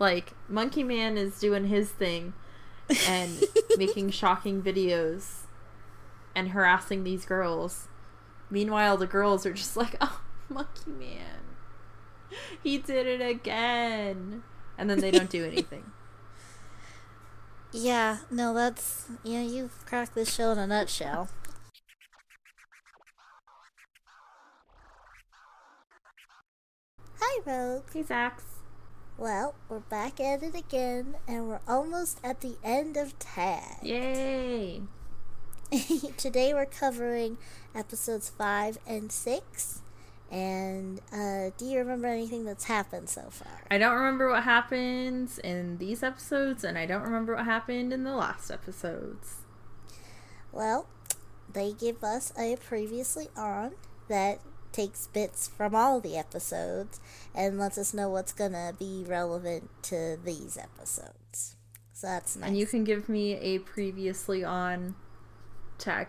Like Monkey Man is doing his thing and making shocking videos and harassing these girls. Meanwhile, the girls are just like, "Oh, Monkey Man, he did it again," and then they don't do anything. Yeah, no, that's yeah. You've cracked this show in a nutshell. Hi, Rogue. Hey, Zax. Well, we're back at it again, and we're almost at the end of Tag. Yay! Today we're covering episodes 5 and 6. And uh, do you remember anything that's happened so far? I don't remember what happens in these episodes, and I don't remember what happened in the last episodes. Well, they give us a previously on that takes bits from all the episodes and lets us know what's gonna be relevant to these episodes. So that's nice. And you can give me a previously on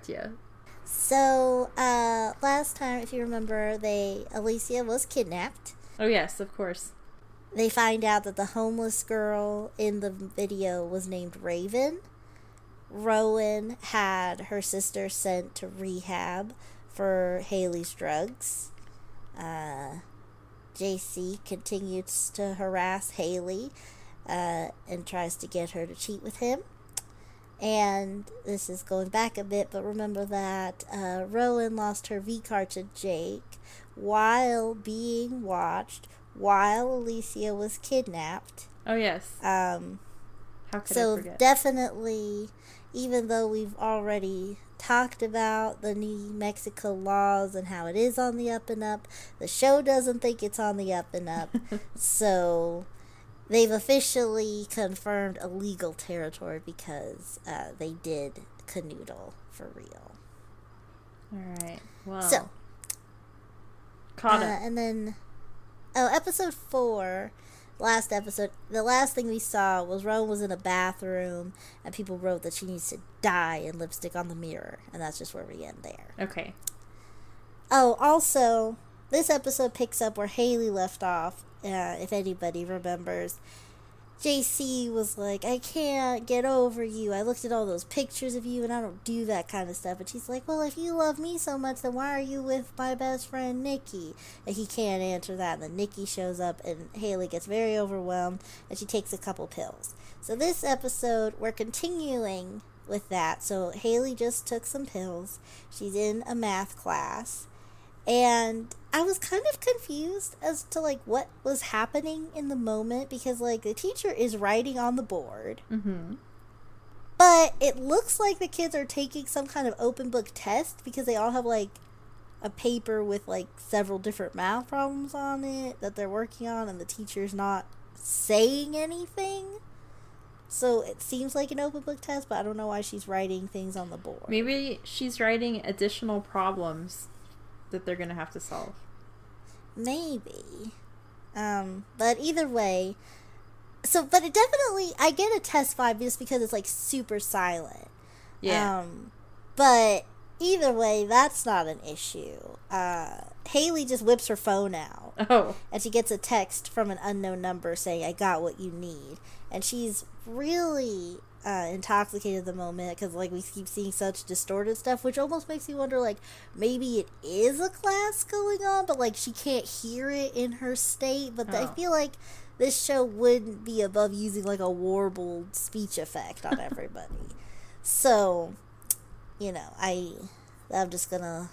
you. So uh, last time, if you remember, they Alicia was kidnapped. Oh yes, of course. They find out that the homeless girl in the video was named Raven. Rowan had her sister sent to rehab for Haley's drugs. Uh, JC continues to harass Haley uh, and tries to get her to cheat with him. And this is going back a bit, but remember that uh, Rowan lost her V card to Jake while being watched while Alicia was kidnapped. Oh yes. Um, How could so I forget? definitely, even though we've already talked about the New Mexico laws and how it is on the up and up, the show doesn't think it's on the up and up. so they've officially confirmed illegal territory because uh, they did canoodle for real. All right. Well. So, caught uh, and then, oh, episode four, last episode, the last thing we saw was Rowan was in a bathroom and people wrote that she needs to die in lipstick on the mirror, and that's just where we end there. Okay. Oh, also, this episode picks up where Haley left off, uh, if anybody remembers. JC was like, I can't get over you. I looked at all those pictures of you and I don't do that kind of stuff. And she's like, Well, if you love me so much, then why are you with my best friend Nikki? And he can't answer that. And then Nikki shows up and Haley gets very overwhelmed and she takes a couple pills. So this episode, we're continuing with that. So Haley just took some pills. She's in a math class. And I was kind of confused as to like what was happening in the moment because like the teacher is writing on the board, Mm-hmm. but it looks like the kids are taking some kind of open book test because they all have like a paper with like several different math problems on it that they're working on and the teacher's not saying anything. So it seems like an open book test, but I don't know why she's writing things on the board. Maybe she's writing additional problems that they're gonna have to solve. Maybe. Um, but either way, so but it definitely I get a test vibe just because it's like super silent. Yeah. Um, but either way, that's not an issue. Uh, Haley just whips her phone out oh. and she gets a text from an unknown number saying, "I got what you need," and she's really uh, intoxicated at the moment because like we keep seeing such distorted stuff, which almost makes me wonder like maybe it is a class going on, but like she can't hear it in her state. But I Oh. feel like this show wouldn't be above using like a warbled speech effect on everybody. so, you know, I I'm just gonna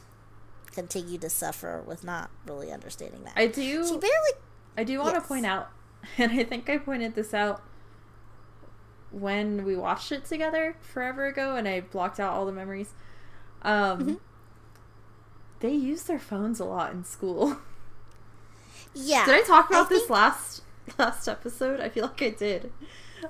continue to suffer with not really understanding that. I do. she barely I do want to Yes. point out, and I think I pointed this out when we watched it together forever ago, and I blocked out all the memories. Um, Mhm. they use their phones a lot in school. yeah. did I talk about I this think- last last episode? I feel like I did.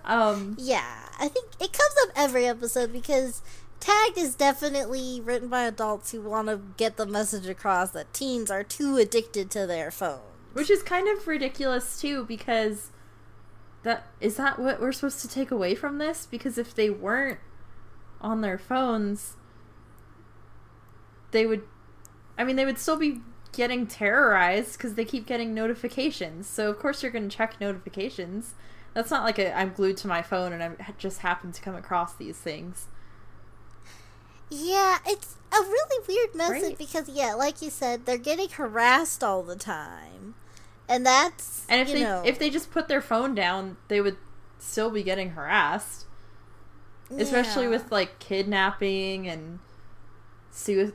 Um, Yeah, I think it comes up every episode because Tagged is definitely written by adults who want to get the message across that teens are too addicted to their phone. which is kind of ridiculous too, because that is that what we're supposed to take away from this? Because if they weren't on their phones, they would. I mean, they would still be getting terrorized because they keep getting notifications. So of course you're going to check notifications. That's not like a, I'm glued to my phone and I just happen to come across these things. Yeah, it's a really weird message Right. because yeah, like you said, they're getting harassed all the time. And that's And if they know, if they just put their phone down, they would still be getting harassed. Especially yeah. with like kidnapping and sui-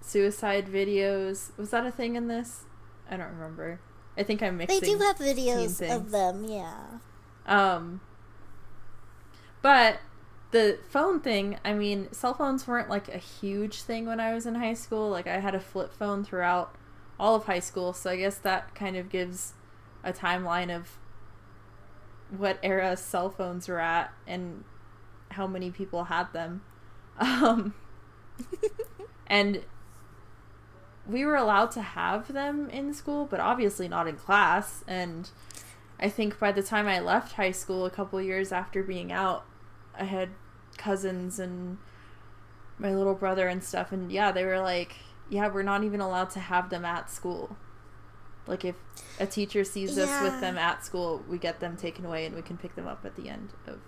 suicide videos. Was that a thing in this? I don't remember. I think I'm mixing. they do have videos of them, yeah. Um, but the phone thing, I mean, cell phones weren't like a huge thing when I was in high school. Like, I had a flip phone throughout all of high school, so I guess that kind of gives a timeline of what era cell phones were at and how many people had them. Um, and we were allowed to have them in school, but obviously not in class. And I think by the time I left high school, a couple years after being out, I had cousins and my little brother and stuff. And yeah, they were like, yeah, we're not even allowed to have them at school. Like, if a teacher sees us with them at school, we get them taken away and we can pick them up at the end of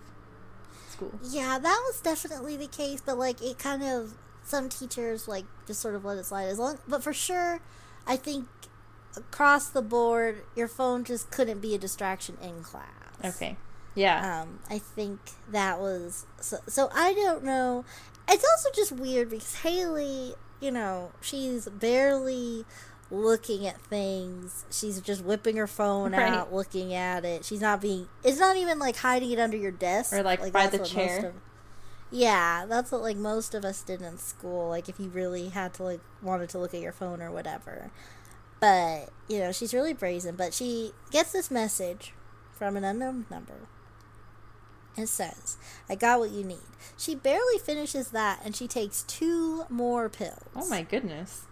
school. Yeah, that was definitely the case, but like it kind of some teachers like just sort of let it slide as long but for sure I think across the board your phone just couldn't be a distraction in class. Okay. Yeah. Um I think that was so, so I don't know. It's also just weird because Haley, you know, she's barely looking at things. She's just whipping her phone Right. out, looking at it. She's not being. It's not even like hiding it under your desk Or, like, by the chair. of- yeah, that's what like most of us did in school. Like if you really had to like wanted to look at your phone or whatever. But you know, she's really brazen. But she gets this message from an unknown number. It says, "I got what you need." She barely finishes that, and she takes two more pills. oh my goodness.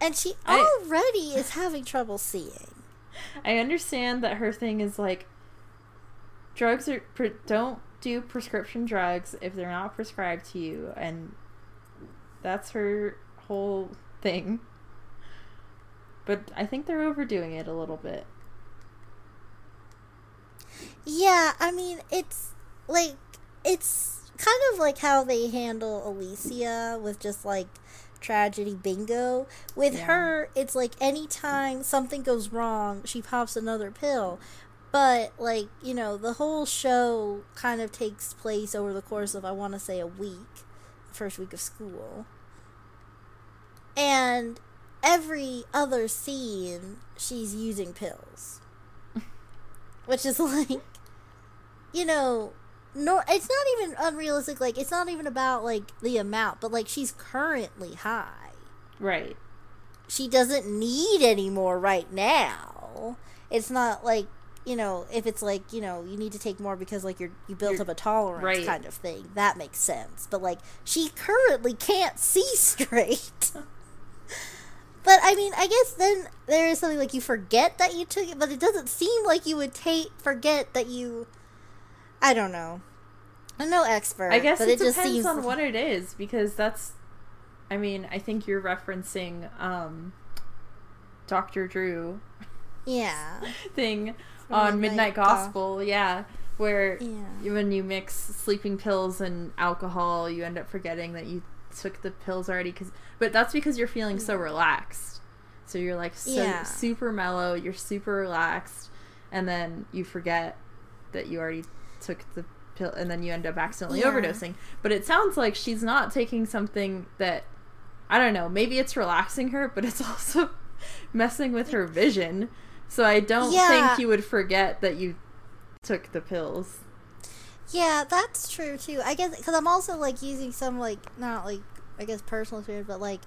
And she I- already is having trouble seeing. I understand that her thing is like drugs are pre- don't do prescription drugs if they're not prescribed to you and that's her whole thing. But I think they're overdoing it a little bit. Yeah, I mean, it's like it's kind of like how they handle Alicia with just like tragedy bingo. With Yeah. her, it's like anytime something goes wrong, she pops another pill. But like, you know, the whole show kind of takes place over the course of I want to say a week, first week of school. And every other scene she's using pills. Which is like you know, no, it's not even unrealistic. Like, it's not even about like the amount, but like she's currently high. Right. She doesn't need any more right now. It's not like you know, if it's like you know, you need to take more because like you're you built You're- up a tolerance right. kind of thing. That makes sense. But like, she currently can't see straight. But I mean, I guess then there is something like you forget that you took it, but it doesn't seem like you would take forget that you. I don't know. I'm no expert. I guess but it, it, just depends seems on what it is because that's I mean, I think you're referencing um Dr. Drew Yeah, thing From on Midnight Midnight Gospel, yeah, where yeah, when you mix sleeping pills and alcohol, you end up forgetting that you took the pills already. Cause, but that's because you're feeling so relaxed. So you're like so Yeah. super mellow, you're super relaxed, and then you forget that you already took the pill, and then you end up accidentally Yeah. overdosing. But it sounds like she's not taking something that I don't know. Maybe it's relaxing her, but it's also messing with her vision. So I don't Yeah. think you would forget that you took the pills. Yeah. That's true too. I guess because I'm also like using some like not like I guess personal experience, but like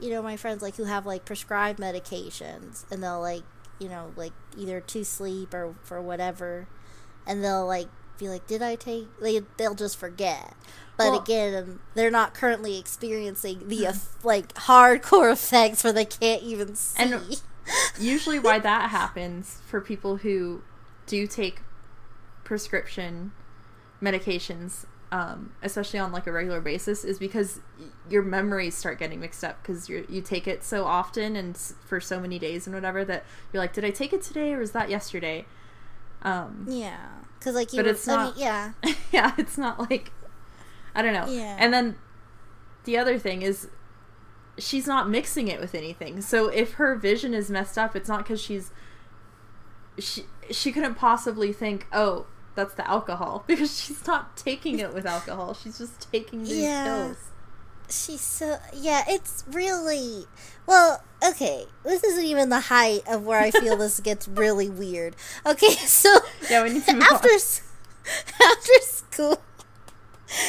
you know my friends like who have like prescribed medications and they'll like you know like either to sleep or for whatever, and they'll like be like, did I take? They they'll just forget. But Well- again, they're not currently experiencing the mm-hmm. like hardcore effects where they can't even see. And- Usually, why that happens for people who do take prescription medications, um, especially on like a regular basis, is because y- your memories start getting mixed up because you you take it so often and s- for so many days and whatever that you're like, did I take it today or was that yesterday? Um, Yeah, because like you But were, it's I not- mean, yeah, yeah, it's not like I don't know. Yeah. And then the other thing is she's not mixing it with anything. So if her vision is messed up, it's not because she's she she couldn't possibly think, oh, that's the alcohol because she's not taking it with alcohol. She's just taking these Yeah. pills. she's so yeah. It's really well. Okay, this isn't even the height of where I feel this gets really weird. Okay, so Yeah, we need to after after school.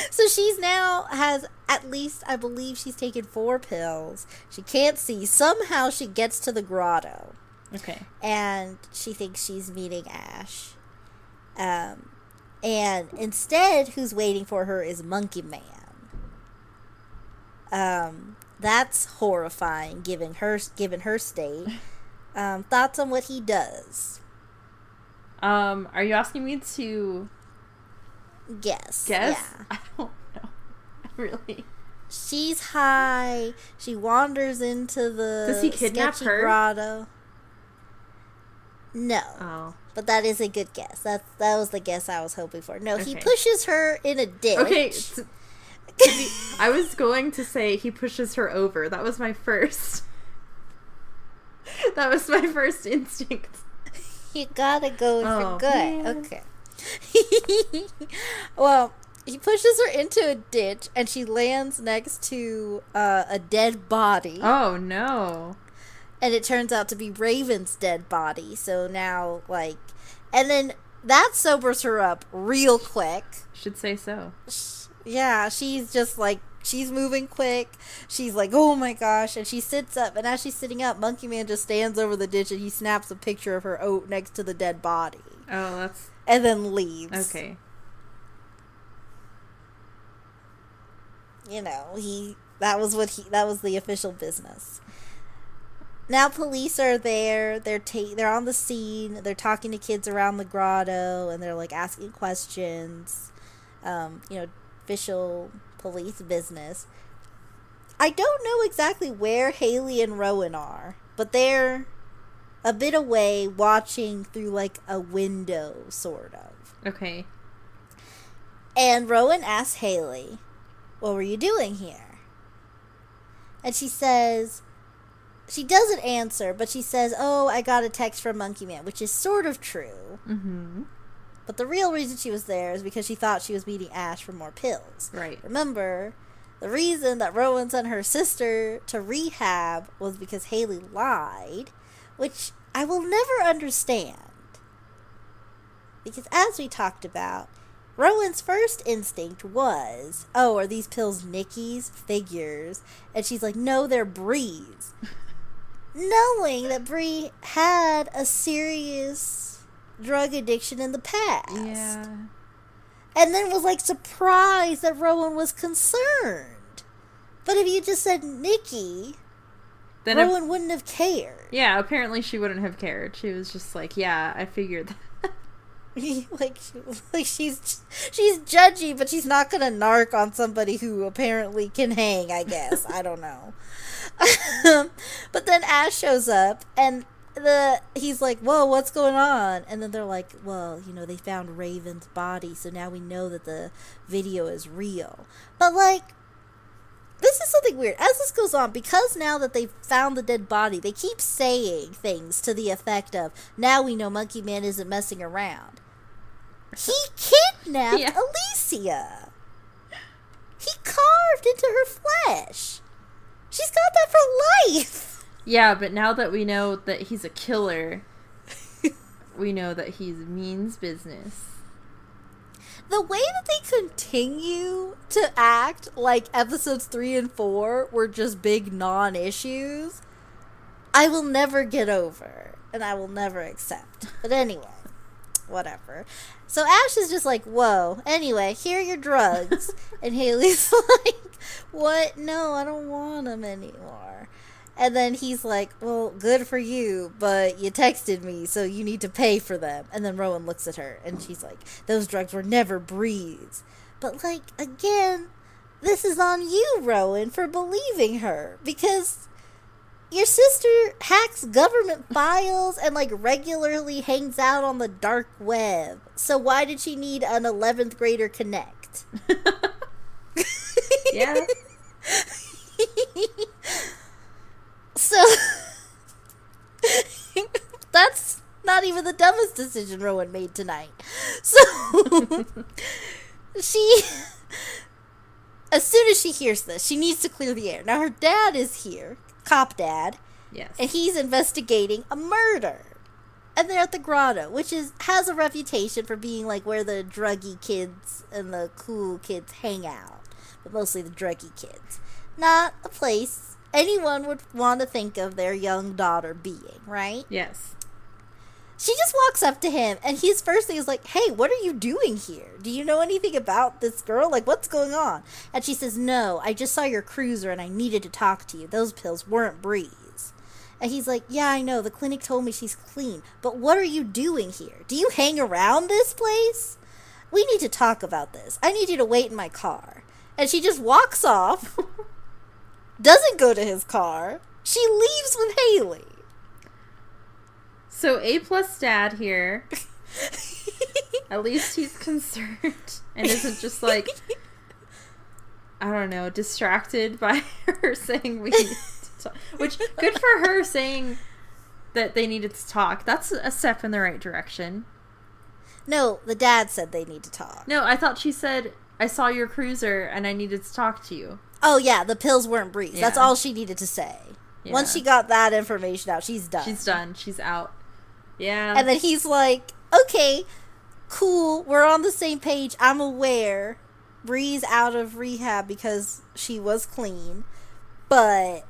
So she's now has at least I believe she's taken four pills. She can't see. Somehow she gets to the grotto Okay. and she thinks she's meeting Ash. Um and instead who's waiting for her is Monkey Man. Um that's horrifying given her given her state. Um thoughts on what he does? Um, are you asking me to Guess. guess? Yeah. I don't know. Really. She's high. She wanders into the Does he kidnap her? grotto. No, Oh. But that is a good guess. That that was the guess I was hoping for. No, he pushes her in a ditch. Okay. I was going to say he pushes her over. That was my first. That was my first instinct. you gotta go if Oh, you're good. man. Okay. well, he pushes her into a ditch, and she lands next to uh, a dead body. Oh no. And it turns out to be Raven's dead body. So now, like, and then that sobers her up real quick. Should say so. Yeah, she's just like she's moving quick. She's like, "Oh my gosh!" And she sits up, and as she's sitting up, Monkey Man just stands over the ditch and he snaps a picture of her oat next to the dead body, Oh, that's and then leaves. okay. you know, he that was what he that was the official business. Now police are there. They're ta- they're on the scene. They're talking to kids around the grotto and they're like asking questions. Um, you know, official police business. I don't know exactly where Haley and Rowan are, but they're a bit away watching through like a window sort of. Okay. And Rowan asks Haley, What were you doing here? And she says, She doesn't answer, but she says, Oh, I got a text from Monkey Man, which is sort of true. Mm-hmm. But the real reason she was there is because she thought she was meeting Ash for more pills. Right. Remember, the reason that Rowan sent her sister to rehab was because Haley lied, which I will never understand. Because as we talked about, Rowan's first instinct was, oh, are these pills Nikki's figures? And she's like, no, they're Bree's. Knowing that Bree had a serious drug addiction in the past Yeah. and then was like surprised that Rowan was concerned. But if you just said Nikki, Then if- Rowan wouldn't have cared. yeah, apparently she wouldn't have cared. She was just like, yeah, I figured that. like, like she's she's judgy, but she's not gonna narc on somebody who apparently can hang. I guess I don't know. but then Ash shows up and the he's like, "Whoa, what's going on?" And then they're like, "Well, you know, they found Raven's body, so now we know that the video is real." But like this is something weird. As this goes on, because now that they've found the dead body, they keep saying things to the effect of, "Now we know Monkey Man isn't messing around." He kidnapped Yeah. Alicia. He carved into her flesh. She's got that for life. Yeah, but now that we know that he's a killer, we know that he means business. the way that they continue to act like episodes three and four were just big non issues, I will never get over and I will never accept. But anyway, whatever. So Ash is just like, whoa. Anyway, here are your drugs. and Haley's like, what? No, I don't want them anymore. And then he's like, well, good for you, but you texted me, so you need to pay for them. And then Rowan looks at her and she's like, those drugs were never Bree's. But, like, again, this is on you, Rowan, for believing her. Because your sister hacks government files and like regularly hangs out on the dark web. So why did she need an 11th grader connect? yeah. so that's not even the dumbest decision Rowan made tonight. So she as soon as she hears this, she needs to clear the air. Now her dad is here, cop dad, Yes. and he's investigating a murder. And they're at the grotto, which is has a reputation for being like where the druggy kids and the cool kids hang out, but mostly the druggy kids. Not a place anyone would want to think of their young daughter being, right? yes. She just walks up to him, and his first thing is like, "Hey, what are you doing here? Do you know anything about this girl? Like, what's going on?" And she says, "No, I just saw your cruiser, and I needed to talk to you. Those pills weren't Bree's." And he's like, "Yeah, I know. The clinic told me she's clean, but what are you doing here? Do you hang around this place? We need to talk about this. I need you to wait in my car." And she just walks off, doesn't go to his car. She leaves with Haley. So A plus dad here. At least he's concerned and isn't just like I don't know, distracted by her saying we need to talk. Which good for her saying that they needed to talk. That's a step in the right direction. No, the dad said they need to talk. No, I thought she said I saw your cruiser and I needed to talk to you. Oh yeah, the pills weren't Bree's. That's all she needed to say. Once she got that information out, she's done. She's done. She's out. Yeah. And then he's like, "Okay, cool. We're on the same page. I'm aware. Bree's out of rehab because she was clean, but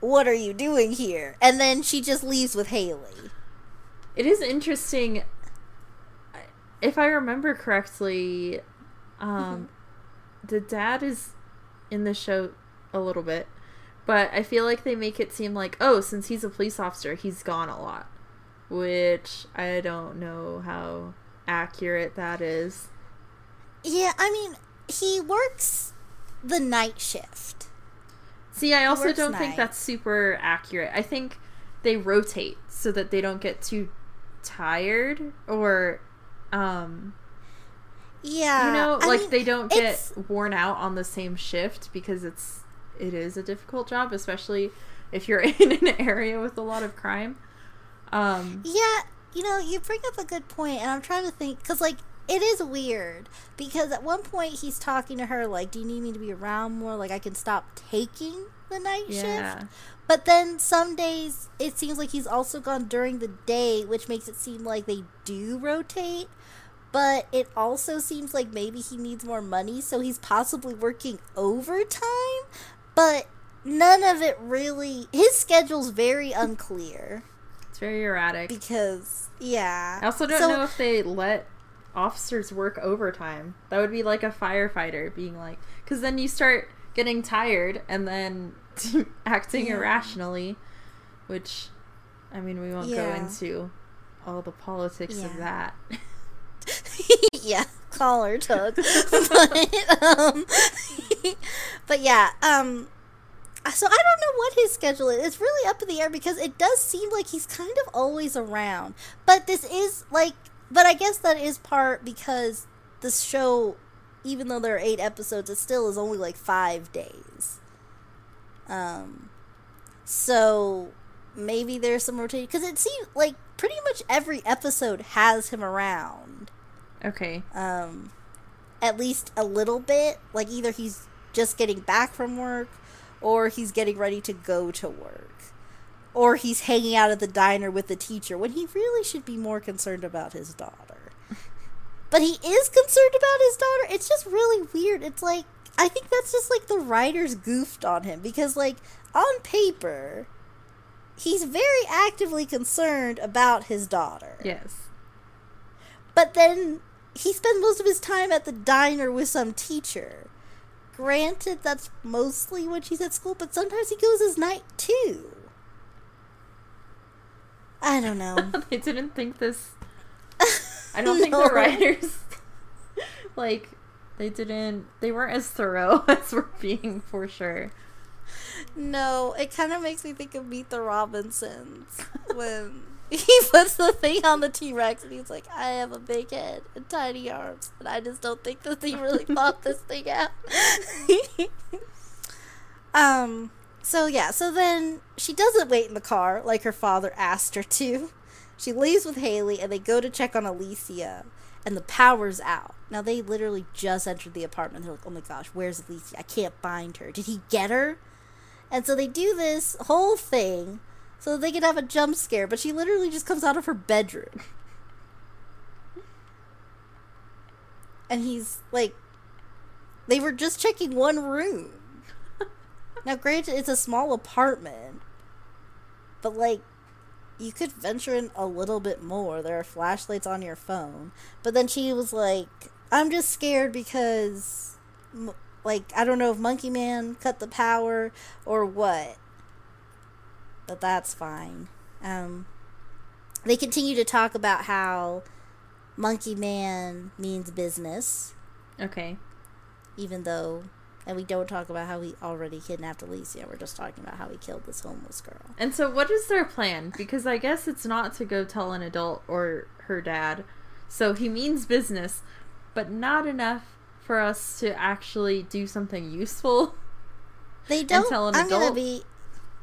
what are you doing here?" And then she just leaves with Haley. It is interesting. If I remember correctly, um, the dad is in the show a little bit, but I feel like they make it seem like, oh, since he's a police officer, he's gone a lot, which I don't know how accurate that is. Yeah, I mean, he works the night shift. See, I also don't think that's super accurate. I think they rotate so that they don't get too tired or um Yeah, you know I like mean, they don't get it's- worn out on the same shift because it's it is a difficult job especially if you're in an area with a lot of crime um Yeah, you know, you bring up a good point, and I'm trying to think because, like, it is weird because at one point he's talking to her like, "Do you need me to be around more? Like, I can stop taking the night yeah shift." But then some days it seems like he's also gone during the day, which makes it seem like they do rotate. But it also seems like maybe he needs more money, so he's possibly working overtime. But none of it really. His schedule's very unclear it's very erratic because yeah. i also don't So- know if they let officers work overtime that would be like a firefighter being like because then you start getting tired and then acting Yeah. irrationally which i mean we won't go into all the politics of that yeah, collar tug. but um, but yeah, um. So I don't know what his schedule is. It's really up in the air because it does seem like he's kind of always around. But this is like, but I guess that is part because the show, even though there are eight episodes, it still is only like five days. Um, so maybe there's some rotation because it seems like pretty much every episode has him around okay um, at least a little bit. Like either he's just getting back from work, or he's getting ready to go to work, or he's hanging out at the diner with the teacher when he really should be more concerned about his daughter. but he is concerned about his daughter. It's just really weird. It's like I think that's just like the writers goofed on him because like on paper. He's very actively concerned about his daughter. yes But then he spends most of his time at the diner with some teacher. Granted, that's mostly when she's at school, but sometimes he goes his night too. I don't know. they didn't think this I don't think No. the writers like they didn't they weren't as thorough as we're being for sure. No, it kind of makes me think of Meet the Robinsons when he puts the thing on the T Rex and he's like, I have a big head and tiny arms. And I just don't think that he really thought this thing out. um, so yeah, so then she doesn't wait in the car like her father asked her to. She leaves with Haley and they go to check on Alicia and the power's out. Now they literally just entered the apartment. They're like, "Oh my gosh, where's Alicia? I can't find her. Did he get her?" And so they do this whole thing so they can have a jump scare, but she literally just comes out of her bedroom. And he's like they were just checking one room. now granted it's a small apartment, but like you could venture in a little bit more. There are flashlights on your phone. But then she was like, I'm just scared because, like, I don't know if Monkey Man cut the power or what. But that's fine. Um, they continue to talk about how Monkey Man means business. Okay. Even though and we don't talk about how he already kidnapped Alicia. We're just talking about how he killed this homeless girl. And so, what is their plan? Because I guess it's not to go tell an adult or her dad. So he means business, but not enough for us to actually do something useful. They don't. tell an I'm adult. gonna be.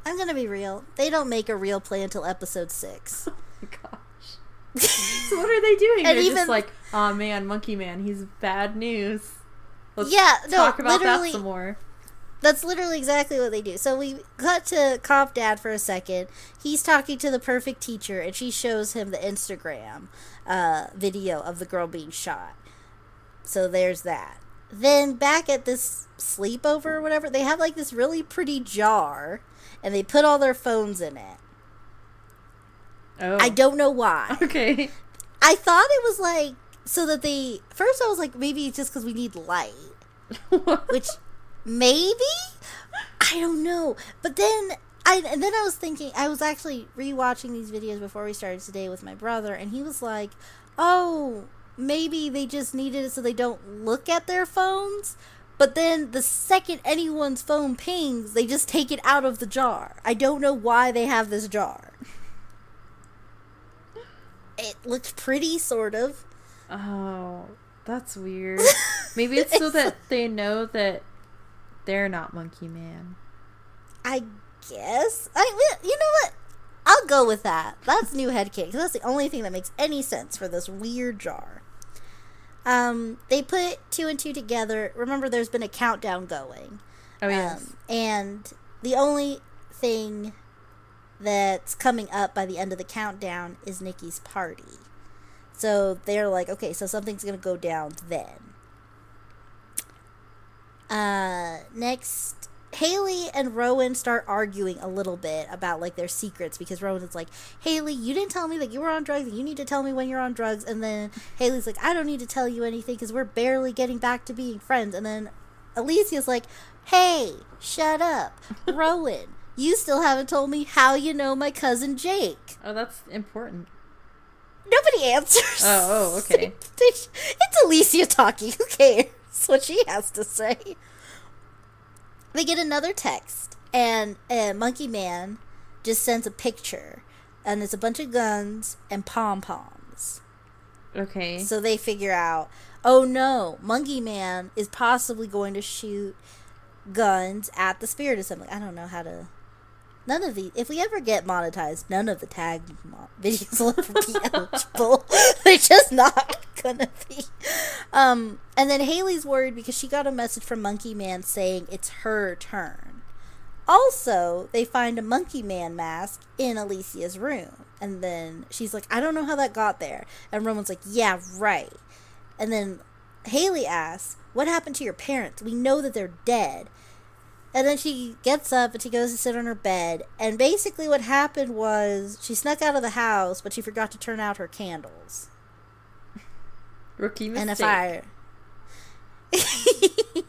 I'm gonna be real. They don't make a real plan until episode six. Oh my gosh. so what are they doing? They're even, just like, oh man, Monkey Man, he's bad news. Let's yeah, no, talk about that some more. That's literally exactly what they do. So we cut to Cop Dad for a second. He's talking to the perfect teacher, and she shows him the Instagram uh, video of the girl being shot. So there's that. Then back at this sleepover or whatever, they have like this really pretty jar, and they put all their phones in it. Oh. I don't know why. Okay. I thought it was like so that they first I was like maybe it's just because we need light, which maybe I don't know. But then I and then I was thinking I was actually rewatching these videos before we started today with my brother, and he was like, "Oh, maybe they just needed it so they don't look at their phones." But then the second anyone's phone pings, they just take it out of the jar. I don't know why they have this jar. It looks pretty, sort of. Oh, that's weird. Maybe it's so that they know that they're not Monkey Man. I guess. I you know what? I'll go with that. That's new head cake. That's the only thing that makes any sense for this weird jar. Um, they put two and two together. Remember, there's been a countdown going. Oh yes. Um, and the only thing that's coming up by the end of the countdown is Nikki's party. So they're like, okay, so something's gonna go down then. Uh, next, Haley and Rowan start arguing a little bit about like their secrets because Rowan is like, Haley, you didn't tell me that you were on drugs. You need to tell me when you're on drugs. And then Haley's like, I don't need to tell you anything because we're barely getting back to being friends. And then Alicia's like, Hey, shut up, Rowan. You still haven't told me how you know my cousin Jake. Oh, that's important. Nobody answers. Oh, oh okay. it's Alicia talking. Who cares what she has to say? They get another text, and uh, Monkey Man just sends a picture, and it's a bunch of guns and pom poms. Okay. So they figure out, oh no, Monkey Man is possibly going to shoot guns at the spirit assembly. I don't know how to None of the if we ever get monetized, none of the tag videos will ever be eligible. They're just not gonna be. Um, and then Haley's worried because she got a message from Monkey Man saying it's her turn. Also, they find a Monkey Man mask in Alicia's room. And then she's like, I don't know how that got there. And Rowan's like, Yeah, right. And then Haley asks, What happened to your parents? We know that they're dead. And then she gets up and she goes to sit on her bed. And basically, what happened was she snuck out of the house, but she forgot to turn out her candles. Rookie mistake. And a fire.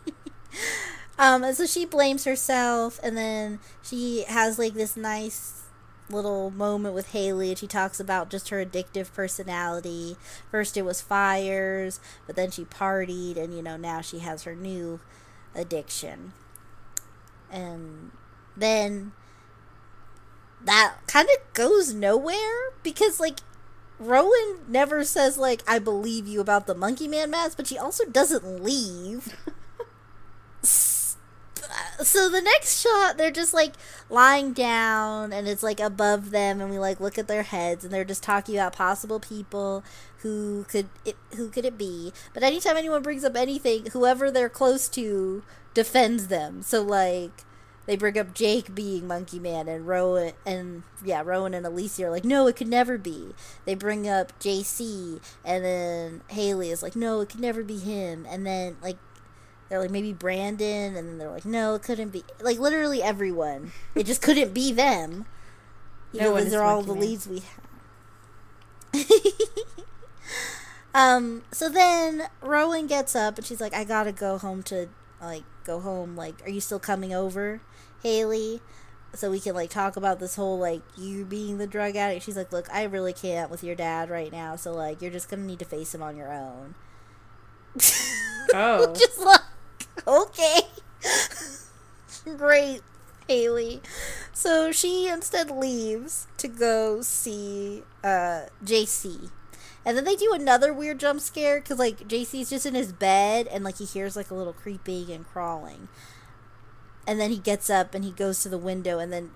um, and so she blames herself, and then she has like this nice little moment with Haley, and she talks about just her addictive personality. First, it was fires, but then she partied, and you know now she has her new addiction and then that kind of goes nowhere because like Rowan never says like I believe you about the monkey man mask, but she also doesn't leave. so the next shot they're just like lying down and it's like above them and we like look at their heads and they're just talking about possible people who could it, who could it be but anytime anyone brings up anything whoever they're close to defends them so like they bring up Jake being Monkey Man and Rowan and yeah, Rowan and Alicia are like, no, it could never be. They bring up JC and then Haley is like, no, it could never be him. And then like they're like maybe Brandon and then they're like, no, it couldn't be. Like literally everyone. it just couldn't be them. You no know, these are all the Man. leads we have. um. So then Rowan gets up and she's like, I gotta go home to like go home. Like, are you still coming over? Haley so we can like talk about this whole like you being the drug addict. She's like, "Look, I really can't with your dad right now. So like, you're just gonna need to face him on your own." Oh, just like okay, great, Haley. So she instead leaves to go see uh, JC. And then they do another weird jump scare because like JC's just in his bed and like he hears like a little creeping and crawling and then he gets up and he goes to the window and then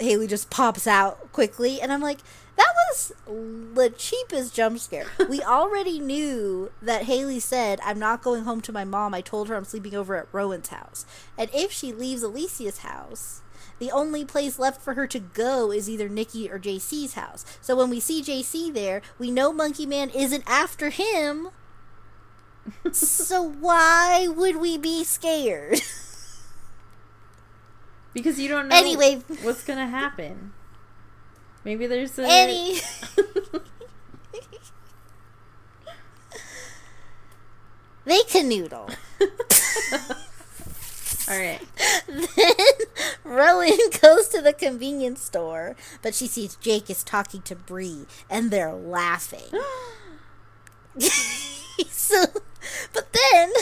Haley just pops out quickly and I'm like that was the cheapest jump scare. we already knew that Haley said I'm not going home to my mom. I told her I'm sleeping over at Rowan's house. And if she leaves Alicia's house, the only place left for her to go is either Nikki or JC's house. So when we see JC there, we know Monkey Man isn't after him. so why would we be scared? Because you don't know anyway. what's gonna happen. Maybe there's a Any They canoodle. All right. Then Rowan goes to the convenience store, but she sees Jake is talking to Bree, and they're laughing. so, but then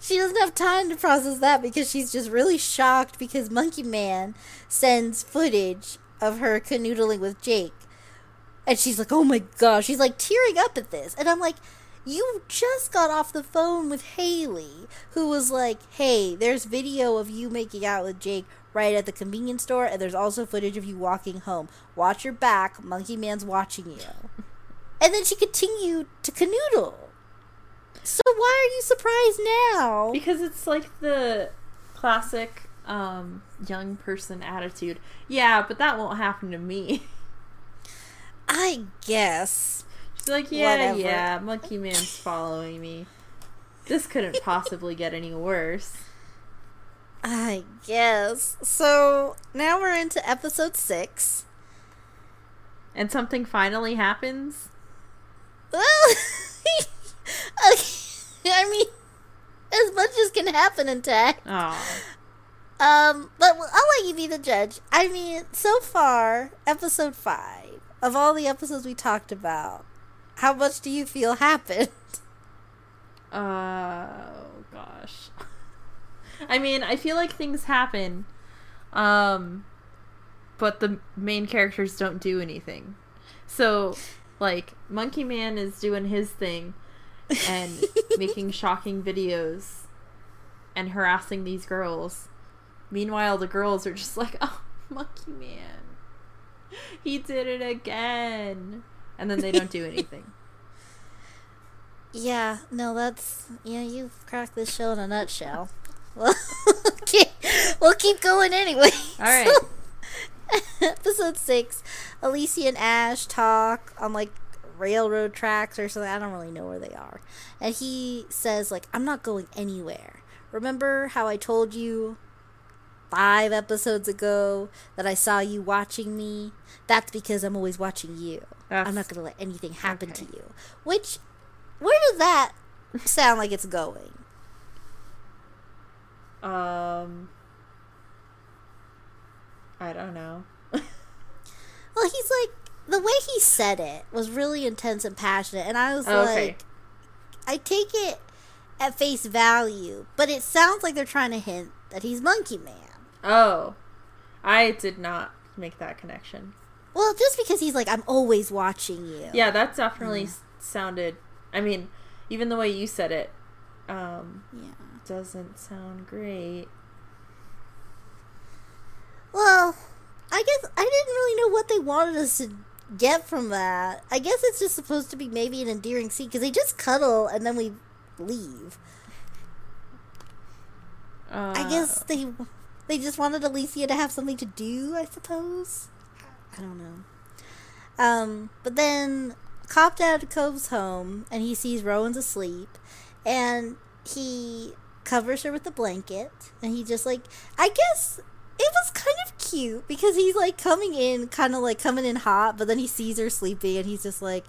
she doesn't have time to process that because she's just really shocked because Monkey Man sends footage of her canoodling with Jake. And she's like, oh my gosh. She's like tearing up at this. And I'm like, you just got off the phone with Haley, who was like, hey, there's video of you making out with Jake right at the convenience store, and there's also footage of you walking home. Watch your back. Monkey Man's watching you. And then she continued to canoodle. So why are you surprised now? Because it's like the classic um, young person attitude. Yeah, but that won't happen to me. I guess. She's like, yeah, Whatever. yeah, Monkey Man's following me. This couldn't possibly get any worse. I guess. So now we're into episode six. And something finally happens? Well, I mean, as much as can happen in Tagged. Aww. Um, but I'll let you be the judge. I mean, so far, episode five of all the episodes we talked about, how much do you feel happened? Uh, oh gosh. I mean, I feel like things happen, um, but the main characters don't do anything. So, like, Monkey Man is doing his thing, and making shocking videos and harassing these girls. Meanwhile, the girls are just like, oh, Monkey Man. He did it again. And then they don't do anything. Yeah, no, that's. Yeah, you've cracked this show in a nutshell. Well, okay, we'll keep going anyway. All right. So, episode 6 Alicia and Ash talk on like railroad tracks or something. I don't really know where they are. And he says, like, I'm not going anywhere. Remember how I told you five episodes ago that I saw you watching me? That's because I'm always watching you. That's... I'm not going to let anything happen okay. to you. Which, where does that sound like it's going? Um, I don't know. well, he's like, the way he said it was really intense and passionate, and I was okay. like, I take it at face value, but it sounds like they're trying to hint that he's Monkey Man. Oh, I did not make that connection. Well, just because he's like, I'm always watching you. Yeah, that definitely s sounded. I mean, even the way you said it, um, Yeah. doesn't sound great. Well, I guess I didn't really know what they wanted us to get from that. I guess it's just supposed to be maybe an endearing scene because they just cuddle and then we leave. Uh, I guess they they just wanted Alicia to have something to do. I suppose. I don't know. Um, but then Cop Dad goes home and he sees Rowan's asleep, and he covers her with a blanket, and he just like I guess it was kind of cute because he's like coming in, kind of like coming in hot, but then he sees her sleeping, and he's just like.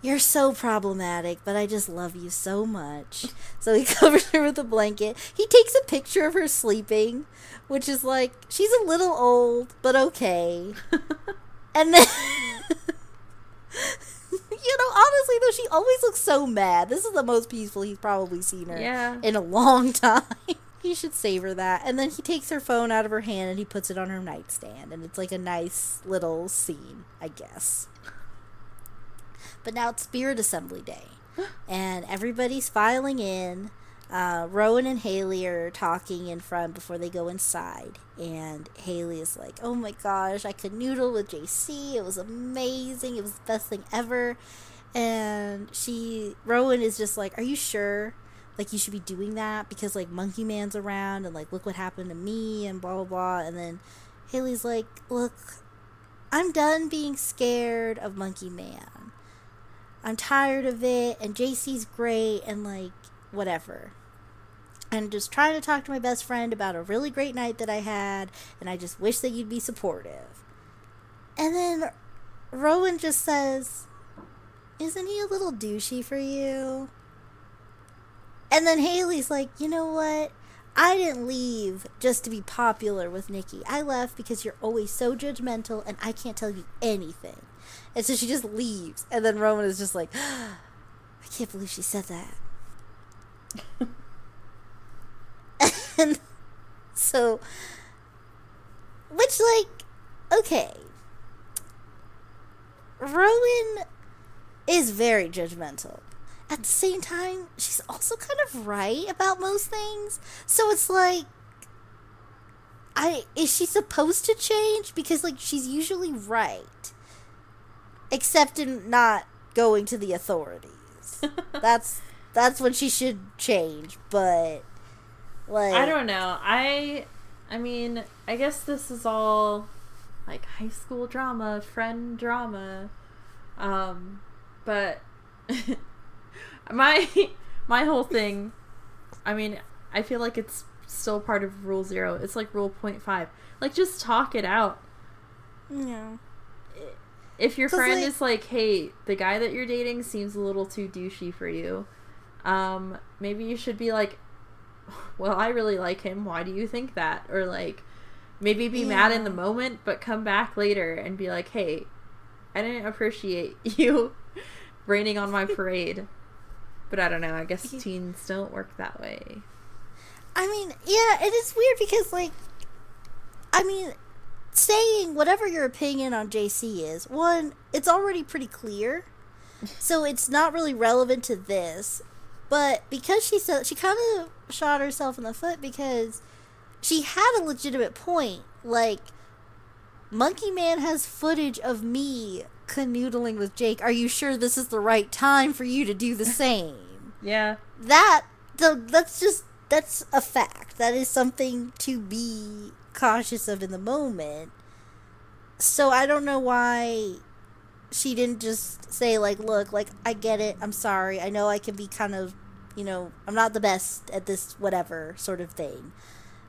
You're so problematic, but I just love you so much. So he covers her with a blanket. He takes a picture of her sleeping, which is like, she's a little old, but okay. And then, you know, honestly, though, she always looks so mad. This is the most peaceful he's probably seen her yeah. in a long time. he should savor that. And then he takes her phone out of her hand and he puts it on her nightstand. And it's like a nice little scene, I guess. But now it's Spirit Assembly Day. and everybody's filing in. Uh, Rowan and Haley are talking in front before they go inside. And Haley is like, oh my gosh, I could noodle with JC. It was amazing. It was the best thing ever. And she, Rowan is just like, are you sure? Like, you should be doing that because, like, Monkey Man's around and, like, look what happened to me and blah, blah, blah. And then Haley's like, look, I'm done being scared of Monkey Man. I'm tired of it, and JC's great, and like, whatever. I'm just trying to talk to my best friend about a really great night that I had, and I just wish that you'd be supportive. And then Rowan just says, Isn't he a little douchey for you? And then Haley's like, You know what? I didn't leave just to be popular with Nikki. I left because you're always so judgmental and I can't tell you anything. And so she just leaves. And then Rowan is just like, I can't believe she said that. and so, which, like, okay. Rowan is very judgmental. At the same time, she's also kind of right about most things. So it's like, I is she supposed to change? Because like she's usually right, except in not going to the authorities. that's that's when she should change. But like I don't know. I I mean, I guess this is all like high school drama, friend drama. Um but my my whole thing I mean, I feel like it's still part of rule 0. It's like rule point 5. Like just talk it out. Yeah. If your friend like- is like, "Hey, the guy that you're dating seems a little too douchey for you." Um maybe you should be like, "Well, I really like him. Why do you think that?" Or like maybe be mad in the moment but come back later and be like, "Hey, I didn't appreciate you raining on my parade." But I don't know. I guess teens don't work that way. I mean, yeah, it is weird because, like, I mean, saying whatever your opinion on JC is, one, it's already pretty clear, so it's not really relevant to this. But because she said she kind of shot herself in the foot because she had a legitimate point. Like, Monkey Man has footage of me canoodling with Jake. Are you sure this is the right time for you to do the same? Yeah. that that's just that's a fact that is something to be cautious of in the moment so i don't know why she didn't just say like look like i get it i'm sorry i know i can be kind of you know i'm not the best at this whatever sort of thing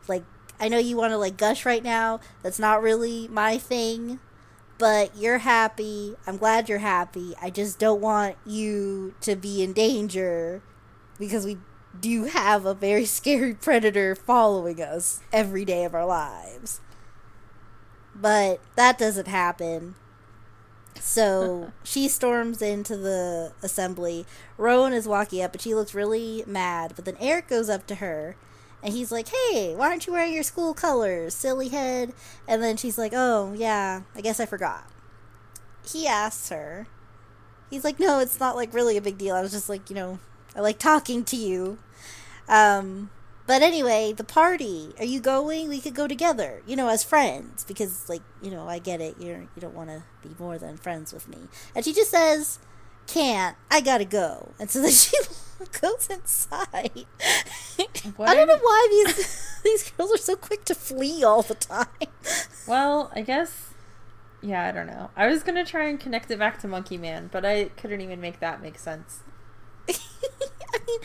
like i know you want to like gush right now that's not really my thing but you're happy. I'm glad you're happy. I just don't want you to be in danger because we do you have a very scary predator following us every day of our lives. But that doesn't happen. So she storms into the assembly. Rowan is walking up, and she looks really mad. But then Eric goes up to her, And he's like, hey, why aren't you wearing your school colors, silly head? And then she's like, oh, yeah, I guess I forgot. He asks her, he's like, no, it's not like really a big deal. I was just like, you know, I like talking to you. Um, but anyway, the party. Are you going? We could go together, you know, as friends because like, you know, I get it. You're you don't want to be more than friends with me. And she just says, "Can't. I got to go." And so then she goes inside. I don't know why these these girls are so quick to flee all the time. Well, I guess yeah, I don't know. I was gonna try and connect it back to Monkey Man, but I couldn't even make that make sense. I mean,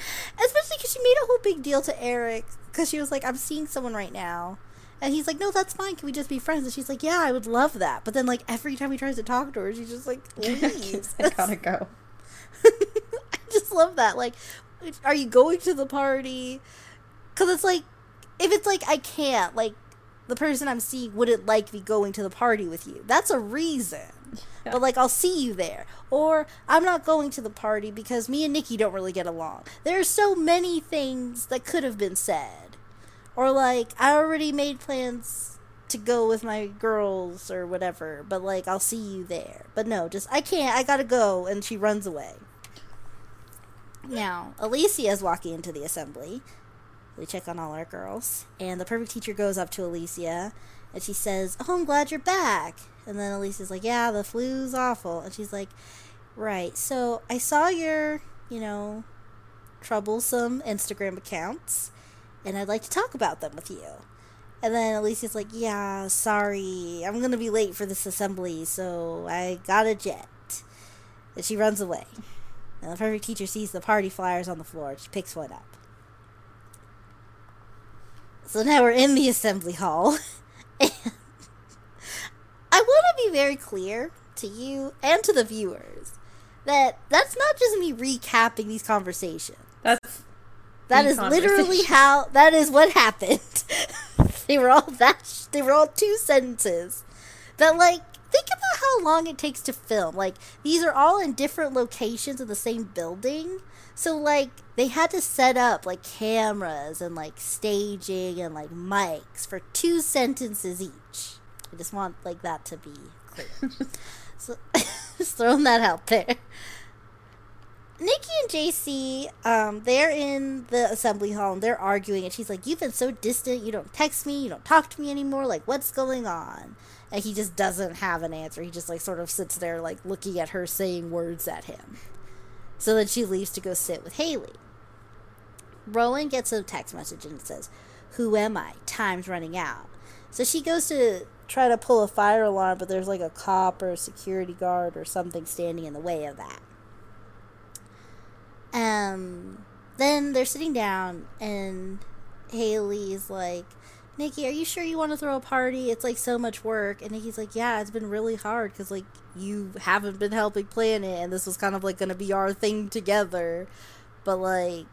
especially because she made a whole big deal to Eric because she was like, "I'm seeing someone right now," and he's like, "No, that's fine. Can we just be friends?" And she's like, "Yeah, I would love that." But then, like every time he tries to talk to her, she's just like leaves. I gotta go. I just love that. Like, are you going to the party? Because it's like, if it's like I can't, like the person I'm seeing wouldn't like me going to the party with you. That's a reason. Yeah. But like I'll see you there. Or I'm not going to the party because me and Nikki don't really get along. There are so many things that could have been said. Or like I already made plans to go with my girls or whatever, but like I'll see you there. But no, just I can't. I got to go and she runs away. Now, Alicia is walking into the assembly we check on all our girls. And the perfect teacher goes up to Alicia and she says, Oh, I'm glad you're back. And then Elise is like, Yeah, the flu's awful. And she's like, Right. So I saw your, you know, troublesome Instagram accounts and I'd like to talk about them with you. And then Alicia's like, Yeah, sorry. I'm going to be late for this assembly, so I got a jet. And she runs away. And the perfect teacher sees the party flyers on the floor. She picks one up. So now we're in the assembly hall. and I want to be very clear to you and to the viewers that that's not just me recapping these conversations. That's that is literally how that is what happened. they were all that they were all two sentences. That like think about how long it takes to film. Like these are all in different locations of the same building. So like they had to set up like cameras and like staging and like mics for two sentences each. I just want like that to be clear. so just throwing that out there. Nikki and JC, um, they're in the assembly hall and they're arguing, and she's like, You've been so distant, you don't text me, you don't talk to me anymore, like, what's going on? And he just doesn't have an answer. He just, like, sort of sits there, like, looking at her, saying words at him. So then she leaves to go sit with Haley. Rowan gets a text message and says, Who am I? Time's running out. So she goes to try to pull a fire alarm, but there's like a cop or a security guard or something standing in the way of that. Um, then they're sitting down, and Haley's like, Nikki, are you sure you want to throw a party? It's like so much work. And Nikki's like, Yeah, it's been really hard because like you haven't been helping plan it, and this was kind of like going to be our thing together. But like,